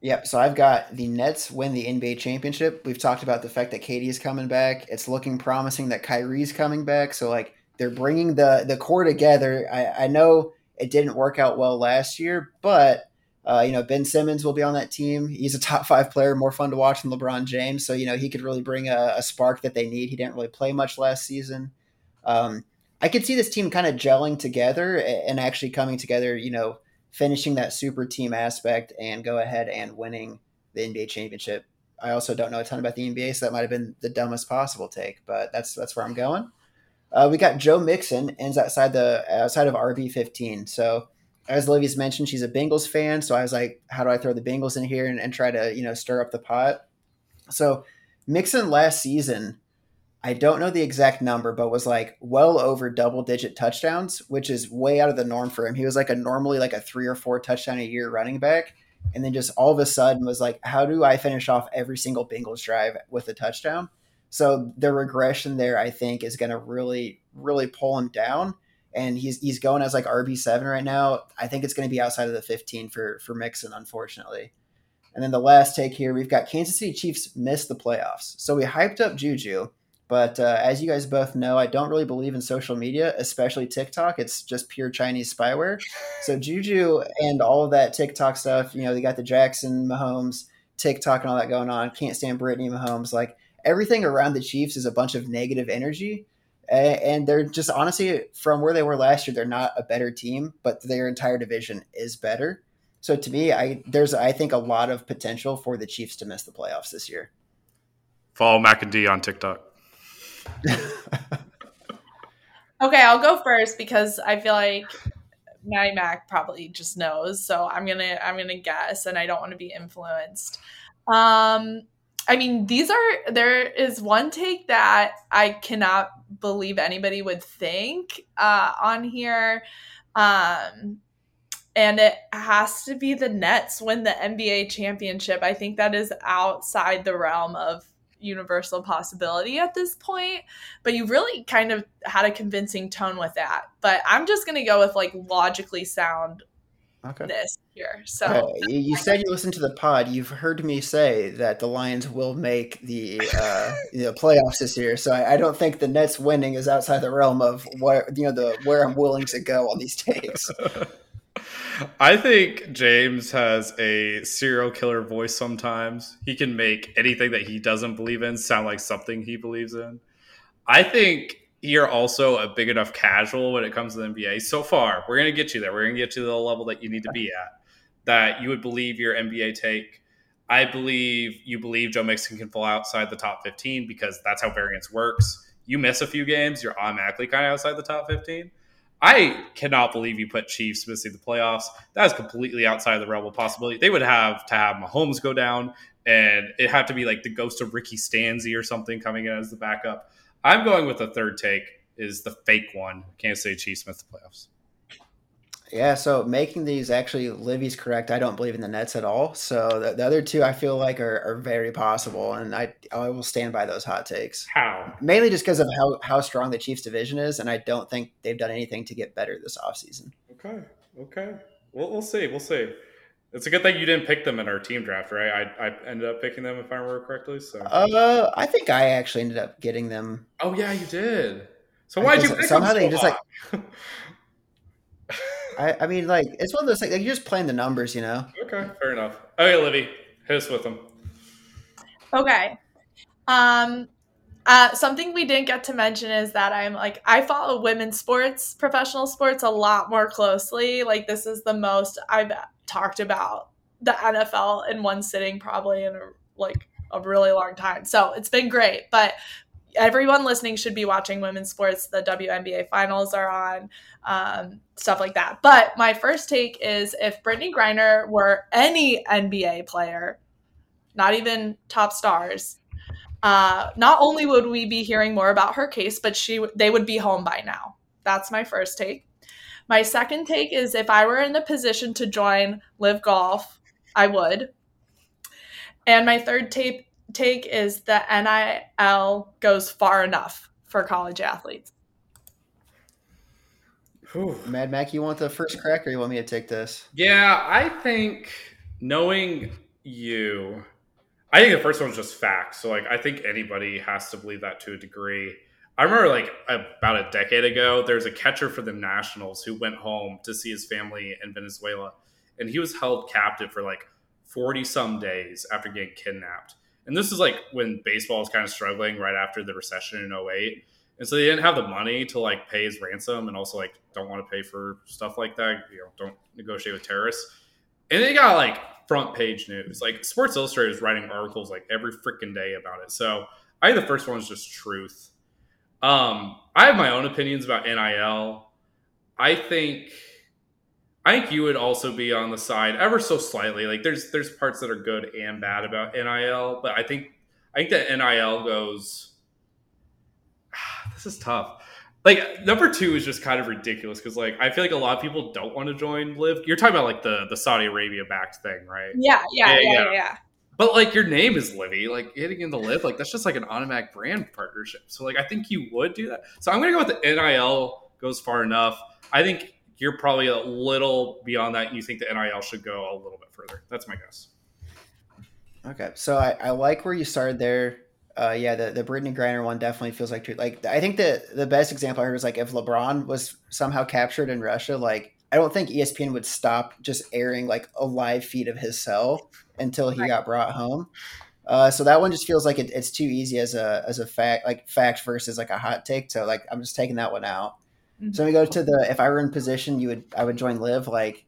Speaker 3: Yep. So I've got the Nets win the NBA championship. We've talked about the fact that Katie is coming back. It's looking promising that Kyrie's coming back. So like they're bringing the the core together. I, I know it didn't work out well last year, but uh, you know Ben Simmons will be on that team. He's a top five player, more fun to watch than LeBron James. So you know he could really bring a, a spark that they need. He didn't really play much last season. Um, I could see this team kind of gelling together and actually coming together. You know finishing that super team aspect and go ahead and winning the NBA championship. I also don't know a ton about the NBA, so that might have been the dumbest possible take, but that's that's where I'm going. Uh, we got Joe Mixon ends outside the outside of RB 15. So as Livi's mentioned, she's a Bengals fan. So I was like, how do I throw the Bengals in here and, and try to you know stir up the pot? So Mixon last season, I don't know the exact number, but was like well over double digit touchdowns, which is way out of the norm for him. He was like a normally like a three or four touchdown a year running back. And then just all of a sudden was like, how do I finish off every single Bengals drive with a touchdown? So the regression there, I think, is going to really, really pull him down. And he's he's going as like RB seven right now. I think it's going to be outside of the fifteen for for Mixon, unfortunately. And then the last take here, we've got Kansas City Chiefs miss the playoffs. So we hyped up Juju, but uh, as you guys both know, I don't really believe in social media, especially TikTok. It's just pure Chinese spyware. So Juju and all of that TikTok stuff, you know, they got the Jackson, Mahomes, TikTok, and all that going on. Can't stand Brittany Mahomes. Like everything around the Chiefs is a bunch of negative energy. A- And they're just honestly, from where they were last year, they're not a better team, but their entire division is better. So to me, I there's I think a lot of potential for the Chiefs to miss the playoffs this year.
Speaker 1: Follow Mac and D on TikTok.
Speaker 2: Okay, I'll go first because I feel like Maddie Mac probably just knows. So I'm gonna I'm gonna guess, and I don't want to be influenced. Um, I mean, these are there is one take that I cannot believe anybody would think uh, on here, um, and it has to be the Nets win the NBA championship. I think that is outside the realm of universal possibility at this point but you really kind of had a convincing tone with that but i'm just gonna go with like logically sound
Speaker 3: Okay.
Speaker 2: this here so
Speaker 3: Uh, you, you said you listened to the pod. You've heard me say that the Lions will make the uh, you know, playoffs this year. So I, I don't think the Nets winning is outside the realm of where you know the where I'm willing to go on these takes.
Speaker 1: I think James has a serial killer voice sometimes. He can make anything that he doesn't believe in sound like something he believes in. I think you're also a big enough casual when it comes to the NBA. So far, we're going to get you there. We're going to get you to the level that you need to be at. That you would believe your NBA take. I believe you believe Joe Mixon can fall outside the top 15 because that's how variance works. You miss a few games, you're automatically kind of outside the top 15. I cannot believe you put Chiefs missing the playoffs. That is completely outside the realm of possibility. They would have to have Mahomes go down, and it had to be like the ghost of Ricky Stanzi or something coming in as the backup. I'm going with the third take is the fake one. Kansas City Chiefs miss the playoffs.
Speaker 3: Yeah, so making these actually Livi's correct. I don't believe in the Nets at all. So the, the other two I feel like are, are very possible, and I I will stand by those hot takes.
Speaker 1: How?
Speaker 3: Mainly just because of how, how strong the Chiefs division is, and I don't think they've done anything to get better this offseason.
Speaker 1: Okay. Okay. We'll, we'll see. We'll see. It's a good thing you didn't pick them in our team draft, right? I, I ended up picking them if I remember correctly. So.
Speaker 3: Uh, I think I actually ended up getting them.
Speaker 1: oh yeah, you did. So why'd you pick
Speaker 3: somehow
Speaker 1: them
Speaker 3: they
Speaker 1: so
Speaker 3: just, like- I, I mean, like it's one of those things. Like you're just playing the numbers, you know.
Speaker 1: Okay, fair enough. Okay, Livi, Hit us with them.
Speaker 2: Okay. Um, uh, something we didn't get to mention is that I'm like I follow women's sports, professional sports a lot more closely. Like this is the most I've talked about the NFL in one sitting probably in a, like a really long time. So it's been great, but everyone listening should be watching women's sports. The WNBA finals are on, um, stuff like that. But my first take is if Brittney Griner were any NBA player, not even top stars, uh, not only would we be hearing more about her case, but she they would be home by now. That's my first take. My second take is if I were in the position to join LIV Golf, I would. And my third tape take is that NIL goes far enough for college athletes.
Speaker 3: Whew. Mad Mac, you want the first crack, or you want me to take this?
Speaker 1: Yeah, I think knowing you I think the first one was just facts. So like I think anybody has to believe that to a degree. I remember like about a decade ago, there's a catcher for the Nationals who went home to see his family in Venezuela, and he was held captive for like 40 some days after getting kidnapped. And this is like when baseball was kind of struggling right after the recession in 08. And so they didn't have the money to like pay his ransom and also like don't want to pay for stuff like that. You know, don't negotiate with terrorists. And they got like front page news. Like Sports Illustrated is writing articles like every freaking day about it. So I think the first one is just truth. Um, I have my own opinions about NIL. I think I think you would also be on the side ever so slightly. Like there's there's parts that are good and bad about NIL, but I think I think that NIL goes. This is tough like number two is just kind of ridiculous because like I feel like a lot of people don't want to join LIV. You're talking about like the the Saudi Arabia backed thing, right?
Speaker 2: Yeah, yeah, yeah, yeah. yeah.
Speaker 1: But like your name is Livi, like hitting in the LIV, like that's just like an automatic brand partnership. So like I think you would do that. So I'm gonna go with the NIL goes far enough. I think you're probably a little beyond that. You think the NIL should go a little bit further. That's my guess.
Speaker 3: Okay, so I, I like where you started there uh, yeah, the the Brittney Griner one definitely feels like truth. Like I think the the best example I heard was like if LeBron was somehow captured in Russia, like I don't think ESPN would stop just airing like a live feed of his cell until he right. got brought home. Uh, so that one just feels like it, it's too easy as a as a fact like fact versus like a hot take. So like I'm just taking that one out. Mm-hmm. So we go to the if I were in position, you would I would join LIV Like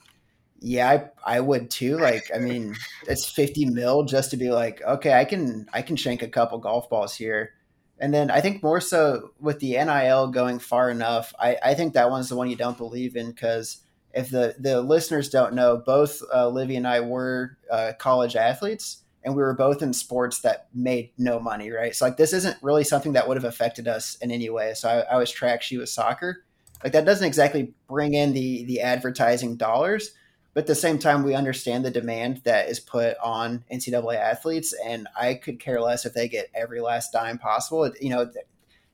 Speaker 3: yeah, I, I would too. Like, I mean, it's 50 mil just to be like, okay, I can I can shank a couple golf balls here. And then I think more so with the NIL going far enough, I, I think that one's the one you don't believe in because if the, the listeners don't know, both uh, Livi and I were uh, college athletes and we were both in sports that made no money, right? So like this isn't really something that would have affected us in any way. So I, I was track, she was soccer. Like that doesn't exactly bring in the the advertising dollars but at the same time, we understand the demand that is put on NCAA athletes, and I could care less if they get every last dime possible. It, you know, it,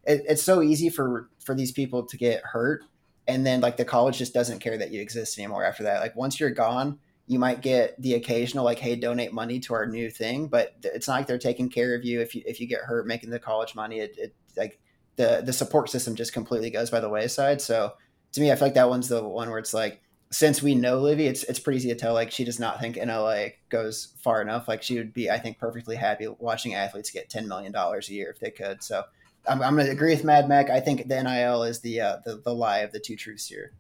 Speaker 3: it's so easy for for these people to get hurt, and then like the college just doesn't care that you exist anymore after that. Like once you're gone, you might get the occasional like, hey, donate money to our new thing, but it's not like they're taking care of you if you if you get hurt making the college money. It, it like the the support system just completely goes by the wayside. So to me, I feel like that one's the one where it's like since we know Livi, it's it's pretty easy to tell. Like she does not think NIL goes far enough. Like she would be, I think, perfectly happy watching athletes get ten million dollars a year if they could. So I'm, I'm going to agree with Mad Mac. I think the NIL is the uh, the the lie of the two truths here.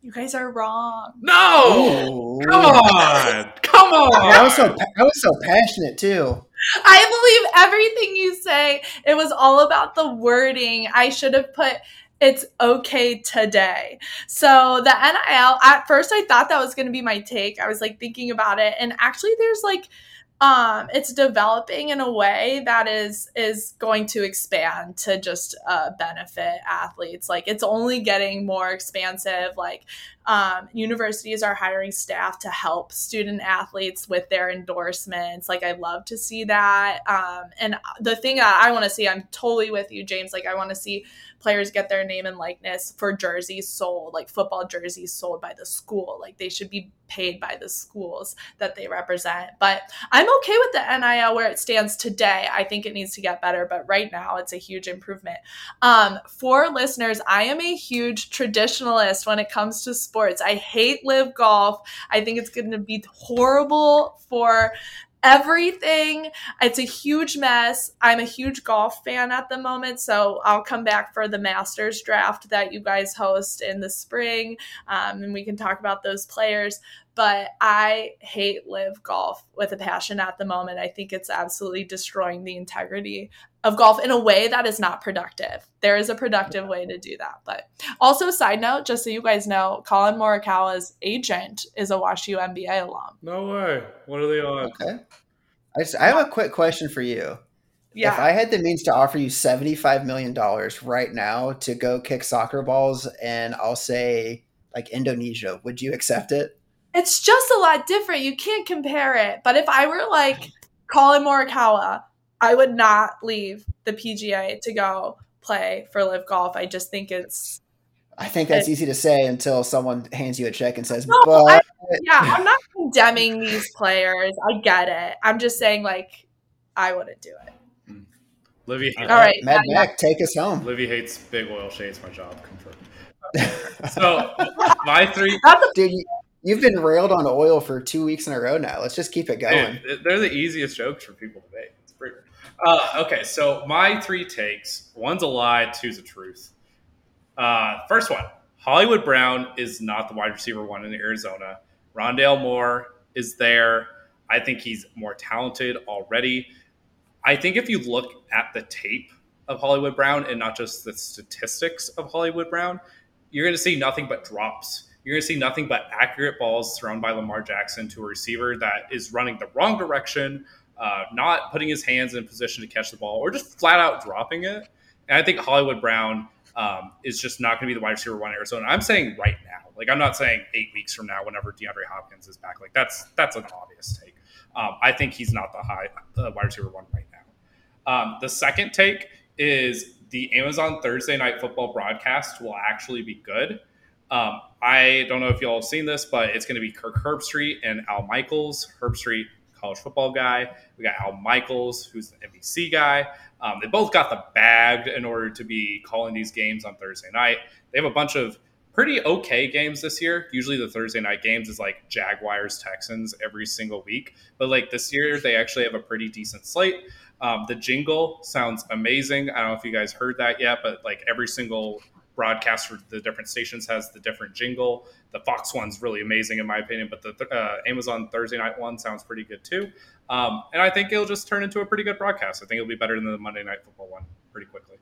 Speaker 2: You guys are wrong.
Speaker 1: No, Ooh. come on, come on.
Speaker 3: I was so I was so passionate too.
Speaker 2: I believe everything you say. It was all about the wording. I should have put it's okay today. So the NIL, at first I thought that was going to be my take. I was like thinking about it and actually there's like um it's developing in a way that is is going to expand to just uh benefit athletes. Like it's only getting more expansive. Like um, universities are hiring staff to help student athletes with their endorsements like i love to see that um, and the thing that i want to see i'm totally with you james like i want to see players get their name and likeness for jerseys sold, like football jerseys sold by the school. Like they should be paid by the schools that they represent. But I'm okay with the NIL where it stands today. I think it needs to get better, but right now it's a huge improvement. Um, for listeners, I am a huge traditionalist when it comes to sports. I hate LIV golf. I think it's going to be horrible for everything. It's a huge mess. I'm a huge golf fan at the moment, so I'll come back for the Masters draft that you guys host in the spring, um, and we can talk about those players. But I hate LIV golf with a passion at the moment. I think it's absolutely destroying the integrity of golf in a way that is not productive. There is a productive way to do that. But also, side note, just so you guys know, Collin Morikawa's agent is a WashU MBA alum.
Speaker 1: No way. What are they on?
Speaker 3: Okay. I, just, I have a quick question for you.
Speaker 2: Yeah.
Speaker 3: If I had the means to offer you $75 million right now to go kick soccer balls and I'll say like Indonesia, would you accept it?
Speaker 2: it's just a lot different. You can't compare it. But if I were like Colin Morikawa, I would not leave the PGA to go play for LIV golf. I just think it's.
Speaker 3: I think that's easy to say until someone hands you a check and says,
Speaker 2: No,
Speaker 3: "But
Speaker 2: I- Yeah, I'm not condemning these players. I get it. I'm just saying, like, I wouldn't do it.
Speaker 1: Hmm.
Speaker 2: Livi, All right,
Speaker 3: Mad
Speaker 2: yeah,
Speaker 3: Mac, take us home."
Speaker 1: Livi hates big oil shades. My job confirmed. So my three,
Speaker 3: dude, you, have been railed on oil for two weeks in a row now. Let's just keep it going.
Speaker 1: Dude, they're the easiest jokes for people to make. Uh, okay, so my three takes: one's a lie, two's a truth. Uh, first one: Hollywood Brown is not the wide receiver one in Arizona. Rondale Moore is there. I think he's more talented already. I think if you look at the tape of Hollywood Brown and not just the statistics of Hollywood Brown, you're going to see nothing but drops. You're going to see nothing but accurate balls thrown by Lamar Jackson to a receiver that is running the wrong direction, uh, not putting his hands in position to catch the ball, or just flat out dropping it. And I think Hollywood Brown um, is just not going to be the wide receiver one in Arizona. I'm saying right now. Like I'm not saying eight weeks from now, whenever DeAndre Hopkins is back. Like that's that's an obvious take. Um, I think he's not the high uh, wide receiver one right now. Um, the second take is the Amazon Thursday Night Football broadcast will actually be good. Um, I don't know if you all have seen this, but it's going to be Kirk Herbstreit and Al Michaels. Herbstreit, college football guy. We got Al Michaels, who's the NBC guy. Um, they both got the bag in order to be calling these games on Thursday night. They have a bunch of pretty okay games this year. Usually the Thursday night games is like Jaguars, Texans every single week. But like this year, they actually have a pretty decent slate. Um, the jingle sounds amazing. I don't know if you guys heard that yet, but like every single broadcast for the different stations has the different jingle. The Fox one's really amazing in my opinion, but the uh, Amazon Thursday night one sounds pretty good too. Um, and I think it'll just turn into a pretty good broadcast. I think it'll be better than the Monday Night Football one pretty quickly.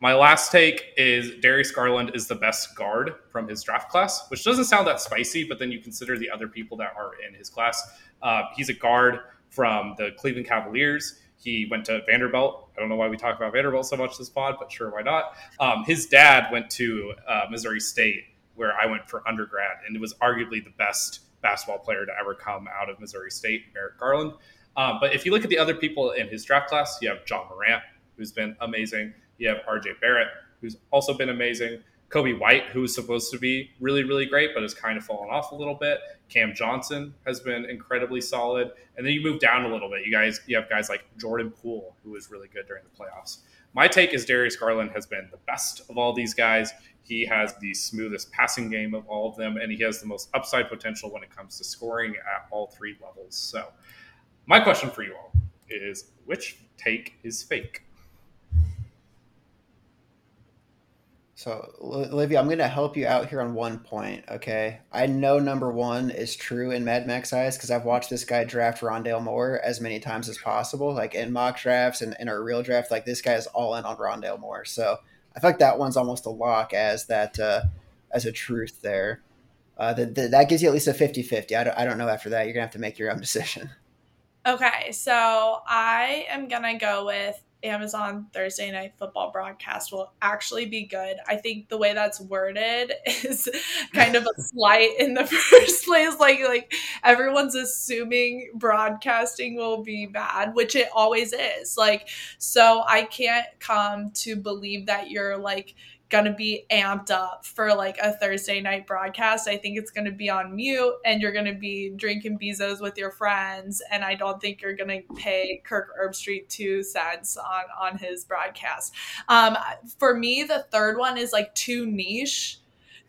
Speaker 1: My last take is Darius Garland is the best guard from his draft class, which doesn't sound that spicy, but then you consider the other people that are in his class. Uh, he's a guard from the Cleveland Cavaliers. He went to Vanderbilt. I don't know why we talk about Vanderbilt so much this pod, but sure, why not? Um, his dad went to uh, Missouri State, where I went for undergrad, and it was arguably the best basketball player to ever come out of Missouri State, Merrick Garland. Um, but if you look at the other people in his draft class, you have Ja Morant, who's been amazing. You have RJ Barrett, who's also been amazing. Coby White, who was supposed to be really, really great, but has kind of fallen off a little bit. Cam Johnson has been incredibly solid. And then you move down a little bit. You guys, you have guys like Jordan Poole, who was really good during the playoffs. My take is Darius Garland has been the best of all these guys. He has the smoothest passing game of all of them, and he has the most upside potential when it comes to scoring at all three levels. So, my question for you all is which take is fake?
Speaker 3: So, Olivia, I'm going to help you out here on one point, okay? I know number one is true in Mad Max eyes because I've watched this guy draft Rondale Moore as many times as possible, like in mock drafts and in our real draft. Like, this guy is all in on Rondale Moore. So, I feel like that one's almost a lock as that, uh, as a truth there. Uh, the, the, that gives you at least a 50 50. I don't, I don't know after that. You're going to have to make your own decision.
Speaker 2: Okay, so I am gonna go with Amazon Thursday Night Football broadcast will actually be good. I think the way that's worded is kind of a slight in the first place. Like like everyone's assuming broadcasting will be bad, which it always is. Like so I can't come to believe that you're like gonna be amped up for like a Thursday night broadcast. I think it's gonna be on mute and you're gonna be drinking bezos with your friends. And I don't think you're gonna pay Kirk Herbstreit two cents on on his broadcast. Um, for me, the third one is like too niche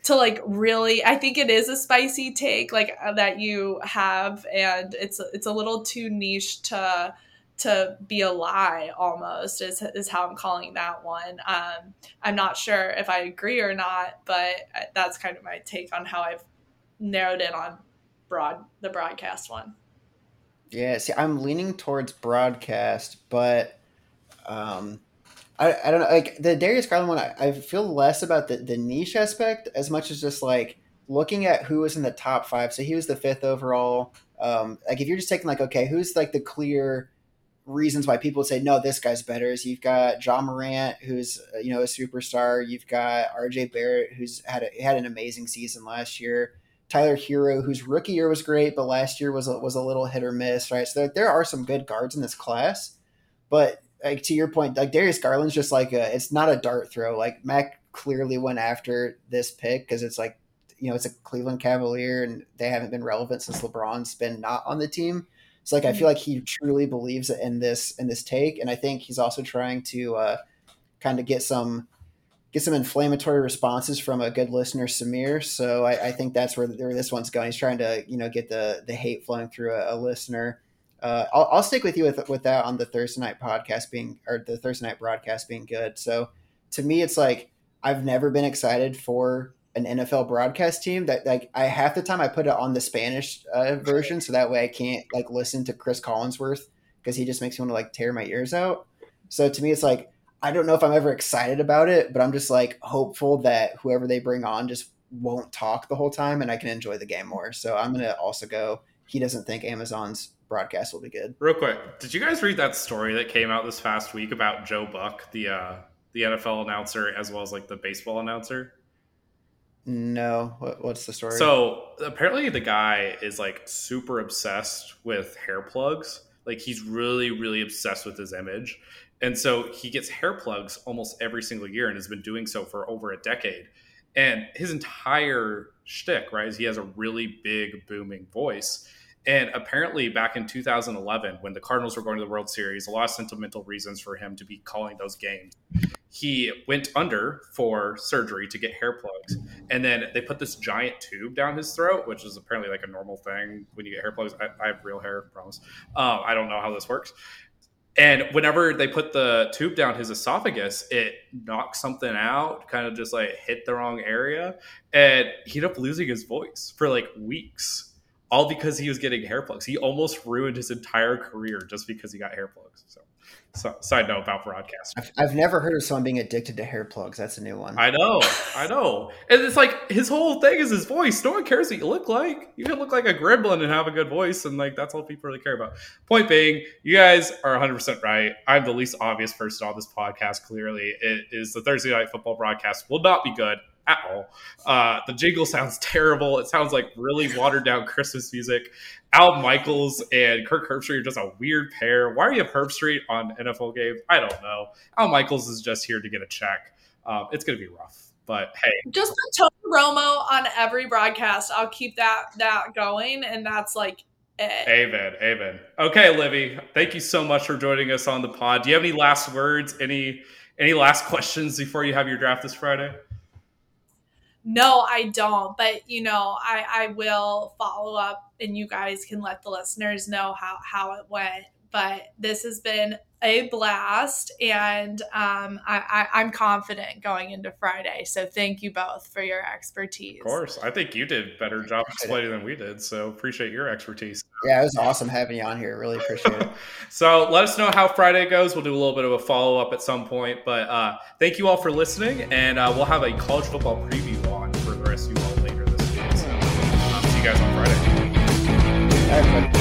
Speaker 2: to like really i think it is a spicy take like uh, that you have and it's it's a little too niche to to be a lie almost is, is how i'm calling that one. Um, i'm not sure if i agree or not but that's kind of my take on how i've narrowed in on broad the broadcast one.
Speaker 3: Yeah see i'm leaning towards broadcast but um I, I don't know like the Darius Garland one I, I feel less about the, the niche aspect as much as just like looking at who was in the top five. So he was the fifth overall. Um like if you're just taking like okay who's like the clear reasons why people would say no this guy's better is you've got Ja Morant who's uh, you know a superstar you've got RJ Barrett who's had a, had an amazing season last year Tyler Herro, whose rookie year was great but last year was a, was a little hit or miss right so there, there are some good guards in this class but like to your point, like Darius Garland's just like a, it's not a dart throw. Like Mac clearly went after this pick because it's like, you know, it's a Cleveland Cavalier and they haven't been relevant since LeBron's been not on the team. So like, I feel like he truly believes in this in this take, and I think he's also trying to uh, kind of get some get some inflammatory responses from a good listener, Samir. So I, I think that's where, where this one's going. He's trying to you know get the the hate flowing through a, a listener uh, I'll, I'll stick with you with with that on the Thursday night podcast being or the Thursday night broadcast being good. So to me, it's like I've never been excited for an NFL broadcast team that like I half the time I put it on the Spanish uh, version so that way I can't like listen to Cris Collinsworth because he just makes me want to like tear my ears out. So to me, it's like I don't know if I'm ever excited about it, but I'm just like hopeful that whoever they bring on just won't talk the whole time and I can enjoy the game more. So I'm gonna also go. He doesn't think Amazon's broadcast will be good.
Speaker 1: Real quick, did you guys read that story that came out this past week about Joe Buck, the uh, the NFL announcer, as well as like the baseball announcer?
Speaker 3: No, what, what's the story?
Speaker 1: So apparently, the guy is like super obsessed with hair plugs. Like he's really, really obsessed with his image, and so he gets hair plugs almost every single year, and has been doing so for over a decade. And his entire shtick, right, is he has a really big, booming voice and apparently, back in 2011, when the Cardinals were going to the World Series, a lot of sentimental reasons for him to be calling those games. He went under for surgery to get hair plugs. And then they put this giant tube down his throat, which is apparently like a normal thing when you get hair plugs. I, I have real hair, I promise. Um, I don't know how this works. And whenever they put the tube down his esophagus, it knocked something out, kind of just like hit the wrong area. And he ended up losing his voice for like weeks all because he was getting hair plugs. He almost ruined his entire career just because he got hair plugs. So, so side note about broadcast.
Speaker 3: I've, I've, never heard of someone being addicted to hair plugs. That's a new one.
Speaker 1: I know, I know. And it's like his whole thing is his voice. No one cares what you look like. You can look like a gremlin and have a good voice, and like that's all people really care about. Point being, you guys are 100 percent right. I'm the least obvious person on this podcast. Clearly, it is the Thursday night football broadcast will not be good at all. Uh, the jingle sounds terrible. It sounds like really watered down Christmas music. Al Michaels and Kirk Herbstreit are just a weird pair. Why are you Herbstreit on NFL games? I don't know. Al Michaels is just here to get a check. Um, it's going to be rough, but hey,
Speaker 2: just Tony Romo on every broadcast. I'll keep that that going, and that's like it.
Speaker 1: Amen. Amen. Okay, Livy, thank you so much for joining us on the pod. Do you have any last words? Any any last questions before you have your draft this Friday?
Speaker 2: No, I don't. But you know, I I will follow up, and you guys can let the listeners know how how it went. But this has been a blast, and um, I, I am confident going into Friday. So thank you both for your expertise.
Speaker 1: Of course, I think you did better job explaining than we did. So appreciate your expertise.
Speaker 3: Yeah, it was awesome having you on here. Really appreciate it.
Speaker 1: so let us know how Friday goes. We'll do a little bit of a follow up at some point. But uh, thank you all for listening, and uh, we'll have a college football preview rest of you all later this week. So um, see you guys on
Speaker 3: Friday.